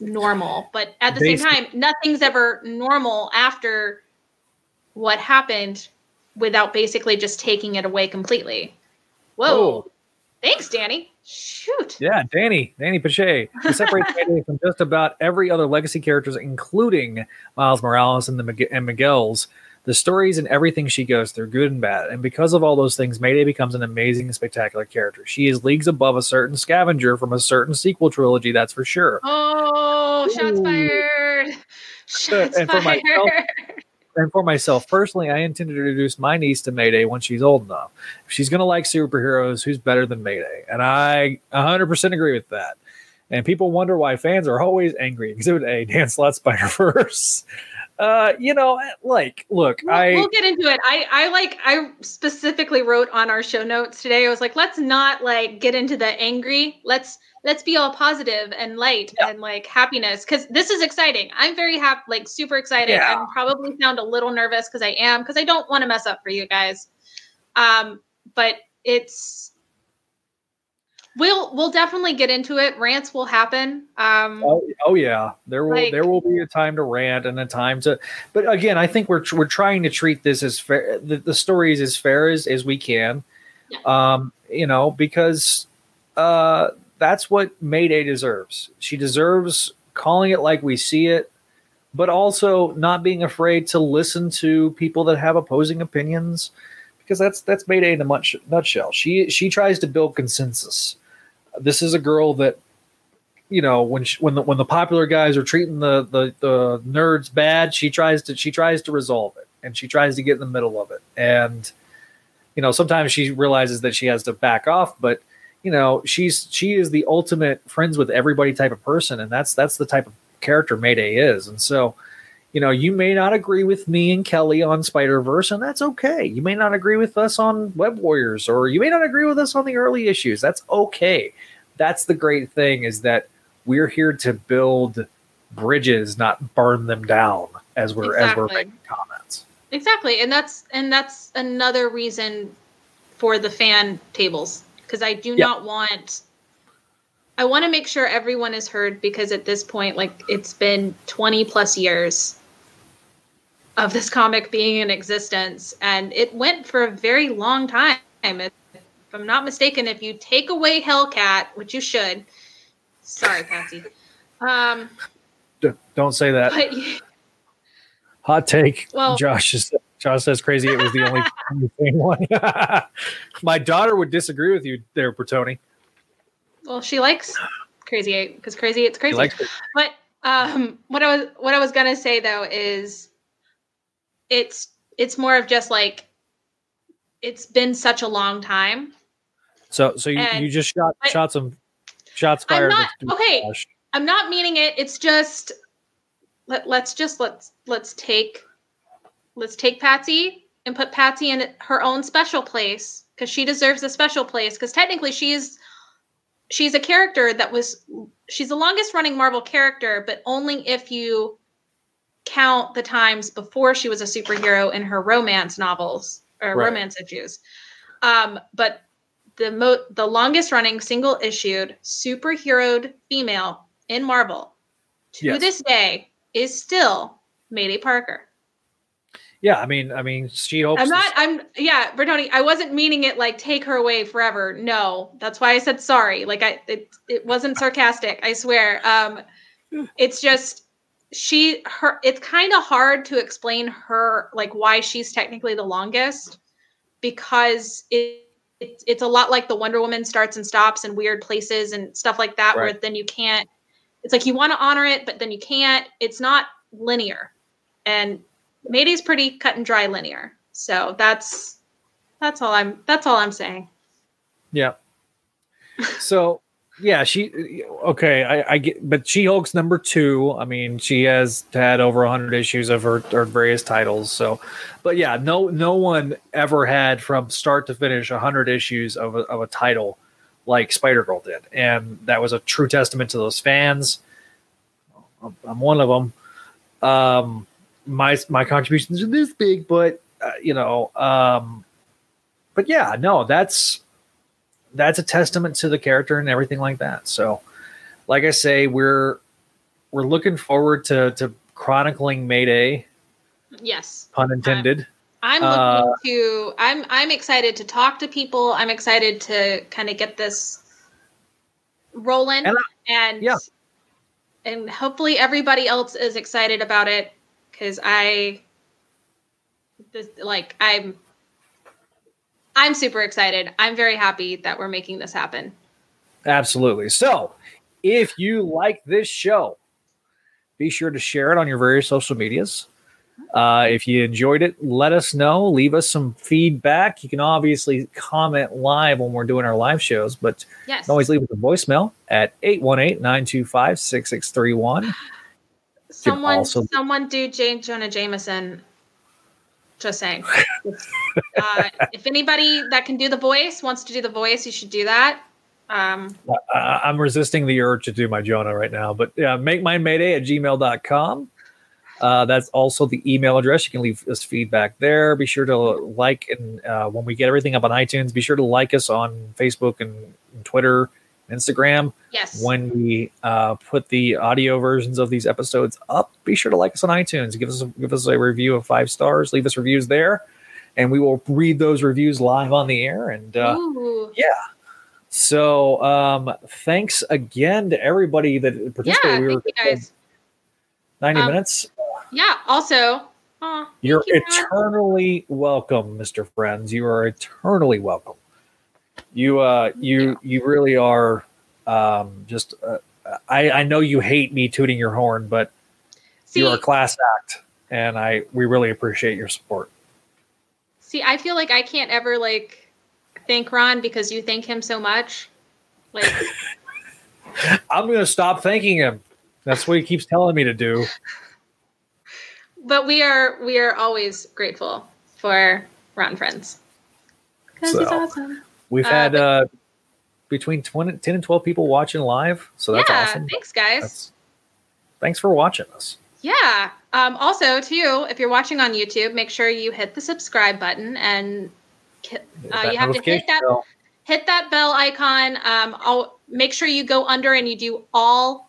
normal. But at the same time nothing's ever normal after what happened without basically just taking it away completely whoa Whoa. thanks danny shoot Yeah, Danny, Danny Pache. He separates Mayday from just about every other legacy characters, including Miles Morales and the and Miguel's. The stories and everything she goes through, good and bad. And because of all those things, Mayday becomes an amazing and spectacular character. She is leagues above a certain scavenger from a certain sequel trilogy, that's for sure. oh shots Ooh. fired shots And for fired And for myself personally, I intend to introduce my niece to Mayday when she's old enough. If she's going to like superheroes, who's better than Mayday? And I 100% agree with that. And people wonder why fans are always angry. Exhibit A, Dan Slott Spider Verse. Uh, you know, like, look, We'll, I we'll get into it. I, I like I specifically wrote on our show notes today. I was like, let's not like get into the angry. Let's let's be all positive and light Yeah. and like happiness because this is exciting. I'm very happy, like super excited. Yeah. I'm probably sound a little nervous because I am because I don't want to mess up for you guys. Um, but it's we'll we'll definitely get into it. Rants will happen. Um, Oh, oh yeah, there will Like- there will be a time to rant and a time to. But again, I think we're we're trying to treat this as fair. The, the stories as fair as as we can. Yeah. Um, you know, because uh, that's what Mayday deserves. She deserves calling it like we see it, but also not being afraid to listen to people that have opposing opinions. Because that's that's Mayday in a much nutshell. She she tries to build consensus. This is a girl that you know when she, when the when the popular guys are treating the, the the nerds bad she tries to she tries to resolve it and she tries to get in the middle of it. And you know sometimes she realizes that she has to back off but you know she's she is the ultimate friends with everybody type of person. And that's that's the type of character mayday is. And so you know you may not agree with me and kelly on spider verse and that's okay you may not agree with us on web warriors or you may not agree with us on the early issues that's okay that's the great thing is that we're here to build bridges, not burn them down as we're as we're making comments. Exactly. And that's and that's another reason for the fan tables because I do Yeah. not want I want to make sure everyone is heard because at this point like it's been 20 plus years of this comic being in existence and it went for a very long time. If if I'm not mistaken, if you take away Hellcat, which you should, sorry, Patsy. Um, don't say that. but Hot take. Well- Josh is Josh says crazy. It was the only only thing one. My daughter would disagree with you there, Bertoni. well, she likes Crazy Eight because Crazy Eight's crazy. it. But um, what I was what I was gonna say though is, it's it's more of just like, it's been such a long time. So so you, And- you just shot I- shot some shots I'm not- okay. I'm not meaning it. It's just let let's just let's let's take let's take Patsy and put Patsy in her own special place because she deserves a special place because technically she's she's a character that was she's the longest running Marvel character, but only if you count the times before she was a superhero in her romance novels or Right. romance issues. Um, but the mo- the longest running single issued superheroed female in Marvel to Yes. this day is still Mayday Parker. Yeah, I mean, I mean, she hopes. I'm not. I'm yeah, Bertoni. I wasn't meaning it like take her away forever. No, that's why I said sorry. Like I, it, it wasn't sarcastic. I swear. Um, it's just she her. It's kind of hard to explain her like why she's technically the longest because it. It's, it's a lot like the Wonder Woman starts and stops in weird places and stuff like that, right. where then you can't. It's like you want to honor it, but then you can't. It's not linear, and Mayday's pretty cut and dry linear. So that's that's all I'm that's all I'm saying. Yeah. So yeah, she okay. I, I get, but She Hulk's number two. I mean, she has had over hundred issues of her, her various titles. So, but yeah, no, no one ever had from start to finish hundred issues of a, of a title like Spider Girl did, and that was a true testament to those fans. I'm- one of them. Um, my my contributions are this big, but uh, you know, um, but yeah, no, that's that's a testament to the character and everything like that. So, like I say, we're we're looking forward to to chronicling Mayday, Yes. pun intended. I'm Uh, looking to I'm I'm excited to talk to people. I'm excited to kind of get this rolling And and yeah. and hopefully everybody else is excited about it cuz I this, like I'm I'm super excited. I'm very happy that we're making this happen. Absolutely. So, if you like this show, be sure to share it on your various social medias. Uh, if you enjoyed it, let us know. Leave us some feedback. You can obviously comment live when we're doing our live shows, but you Yes. can always leave us a voicemail at 818 925 6631. Someone, also- someone do J. Jonah Jameson. Just saying. uh, if anybody that can do the voice wants to do the voice, you should do that. Um, Uh, I'm resisting the urge to do my Jonah right now, but yeah, make mine mayday at gmail.com. Uh, that's also the email address. You can leave us feedback there. Be sure to like and uh, when we get everything up on iTunes, be sure to like us on Facebook and, and Twitter, Instagram. yes. When we uh, put the audio versions of these episodes up, be sure to like us on iTunes. Give us a, give us a review of five stars. Leave us reviews there, and we will read those reviews live on the air. And uh, Ooh. so, um, thanks again to everybody that Yeah, participated. we thank were you guys. 90 Um, minutes. Yeah. Also, aw, You're you, eternally welcome, Mr. Frenz. You are eternally welcome. You, uh, you, you really are. Um, just, uh, I, I know you hate me tooting your horn, but see, you're a class act, and I, we really appreciate your support. see, I feel like I can't ever like thank Ron because you thank him so much. Like, I'm going to stop thanking him. That's what he keeps telling me to do. but we are we are always grateful for Ron Frenz because he's awesome. We've Uh, had uh, between 20, 10 and 12 people watching live. So that's yeah. awesome. Thanks, guys. That's, thanks for watching us. Yeah. Um, also, too, if you're watching on YouTube, make sure you hit the subscribe button and uh, you have to hit that bell. hit that bell icon. Um, I'll make sure you go under and you do all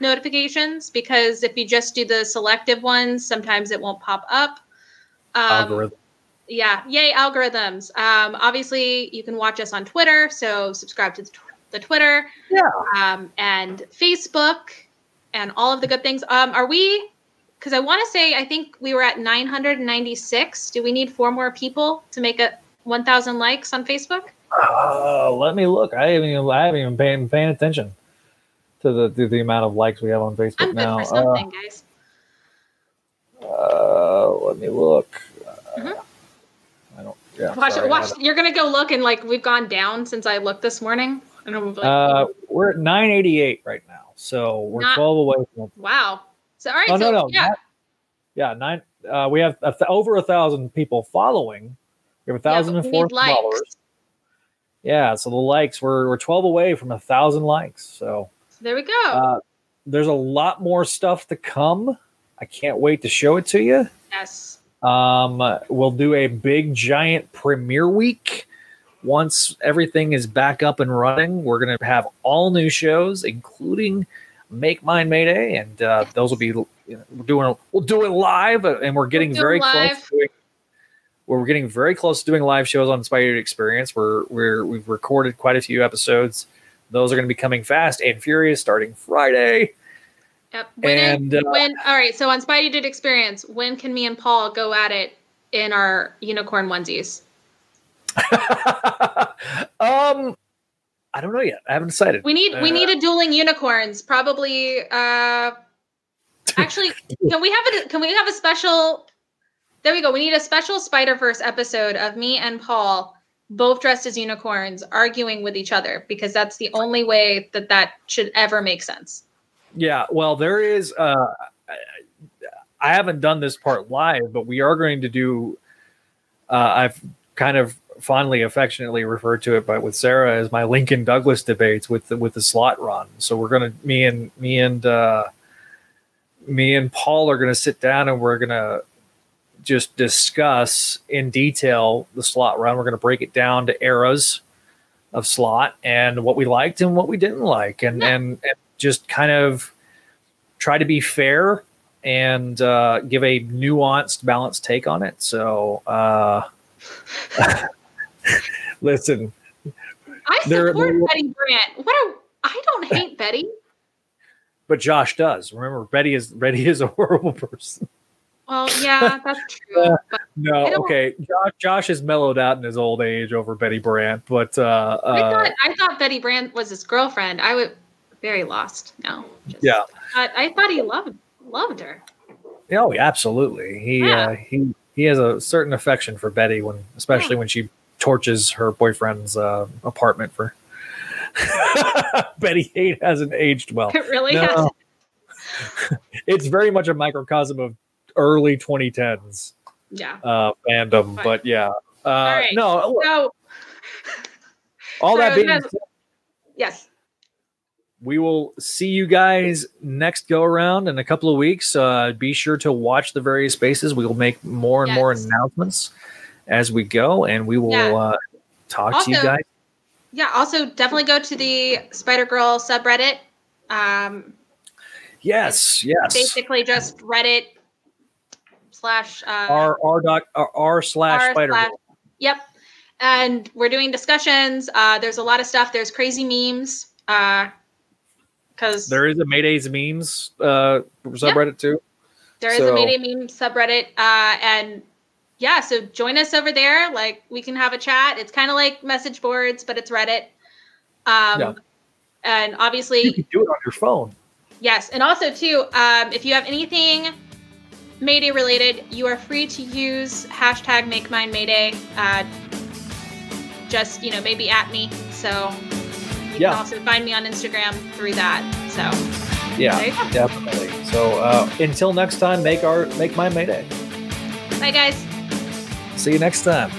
notifications because if you just do the selective ones, sometimes it won't pop up. Um, algorithm. Yeah, yay algorithms. Um, obviously, you can watch us on Twitter, so subscribe to the, tw- the Twitter Yeah. um, and Facebook and all of the good things. Um, are we? Because I want to say I think we were at 996. Do we need four more people to make a 1,000 likes on Facebook? Uh, let me look. I haven't even, I haven't even paying, paying attention to the to the amount of likes we have on Facebook I'm good now. for something, guys. Uh, uh, let me look. Uh, Mhm. I don't. Yeah. Watch sorry, it. Watch. You're gonna go look and like we've gone down since I looked this morning. And I'm like, Uh, we're at 988 right now, so we're Not- 12 away from. wow. So all right. Oh so no, no, yeah. not- yeah, nine. Uh, we have a th- over a thousand people following. We have a thousand and four followers. Yeah, so the likes we're we're 12 away from a thousand likes. So So there we go. uh, there's a lot more stuff to come. I can't wait to show it to you. yes. Um, we'll do a big giant premiere week. Once everything is back up and running, we're going to have all new shows, including Make Mine Mayday, and uh, those will be you know, we're doing we'll do it live, uh, and we're getting it very close. live. To doing, we're getting very close to doing live shows on Spider Experience. We're we're we've recorded quite a few episodes. Those are going to be coming fast and furious starting Friday. Yep. When, And, uh, when all right, so on Spidey did experience, when can me and Paul go at it in our unicorn onesies? um, I don't know yet. I haven't decided. We need we Uh, need a dueling unicorns. Probably uh actually can we have a can we have a special there we go. We need a special Spider Verse episode of me and Paul both dressed as unicorns arguing with each other because that's the only way that that should ever make sense. Yeah, well, there is. Uh, I- haven't done this part live, but we are going to do. Uh, I've kind of fondly, affectionately referred to it, but with Sarah as my Lincoln Douglas debates with the, with the Slott run. So we're gonna me and me and uh, me and Paul are gonna sit down and we're gonna just discuss in detail the Slott run. We're gonna break it down to eras of Slott and what we liked and what we didn't like, and Yeah. and, and just kind of try to be fair and uh, give a nuanced, balanced take on it. So, uh, listen, I support there- Betty Brant. What a I don't hate Betty. but Josh does. Remember, Betty is Betty is a horrible person. Well, yeah, that's true. But No, okay. Josh, Josh is mellowed out in his old age over Betty Brant, but uh, I uh, thought I thought Betty Brant was his girlfriend. I was very lost. No. just- yeah, I, I thought he loved loved her. oh, absolutely. He Yeah. uh, he he has a certain affection for Betty when, especially when she torches her boyfriend's uh, apartment for. Betty Hate hasn't aged well. It really No. has. it's very much a microcosm of early 2010s Yeah. uh, fandom. Fine. But yeah, uh, right. no. So all that being then- said, yes. We will see you guys next go around in a couple of weeks. Uh, be sure to watch the various spaces. We will make more and more announcements as we go, and we will Yeah. uh, talk to you guys. Yeah. Also, definitely go to the Spider Girl subreddit. Um, Yes, yes. basically just Reddit slash uh, R R doc R, R slash r spider. slash- Yep. And we're doing discussions. Uh, there's a lot of stuff. There's crazy memes. Uh, because There is a Mayday's memes uh, subreddit too. There is So- a Mayday meme subreddit, uh, and yeah, so join us over there. Like we can have a chat. It's kind of like message boards, but it's Reddit. Um, Yeah. And obviously, You can do it on your phone. yes, and also too, um, if you have anything Mayday related, you are free to use hashtag Make Mine Mayday. Uh, just you know, maybe at me. So you Yeah. can also find me on Instagram through that. So Yeah, there you go. definitely. So uh, until next time, make our make my Mayday. Bye, guys. See you next time.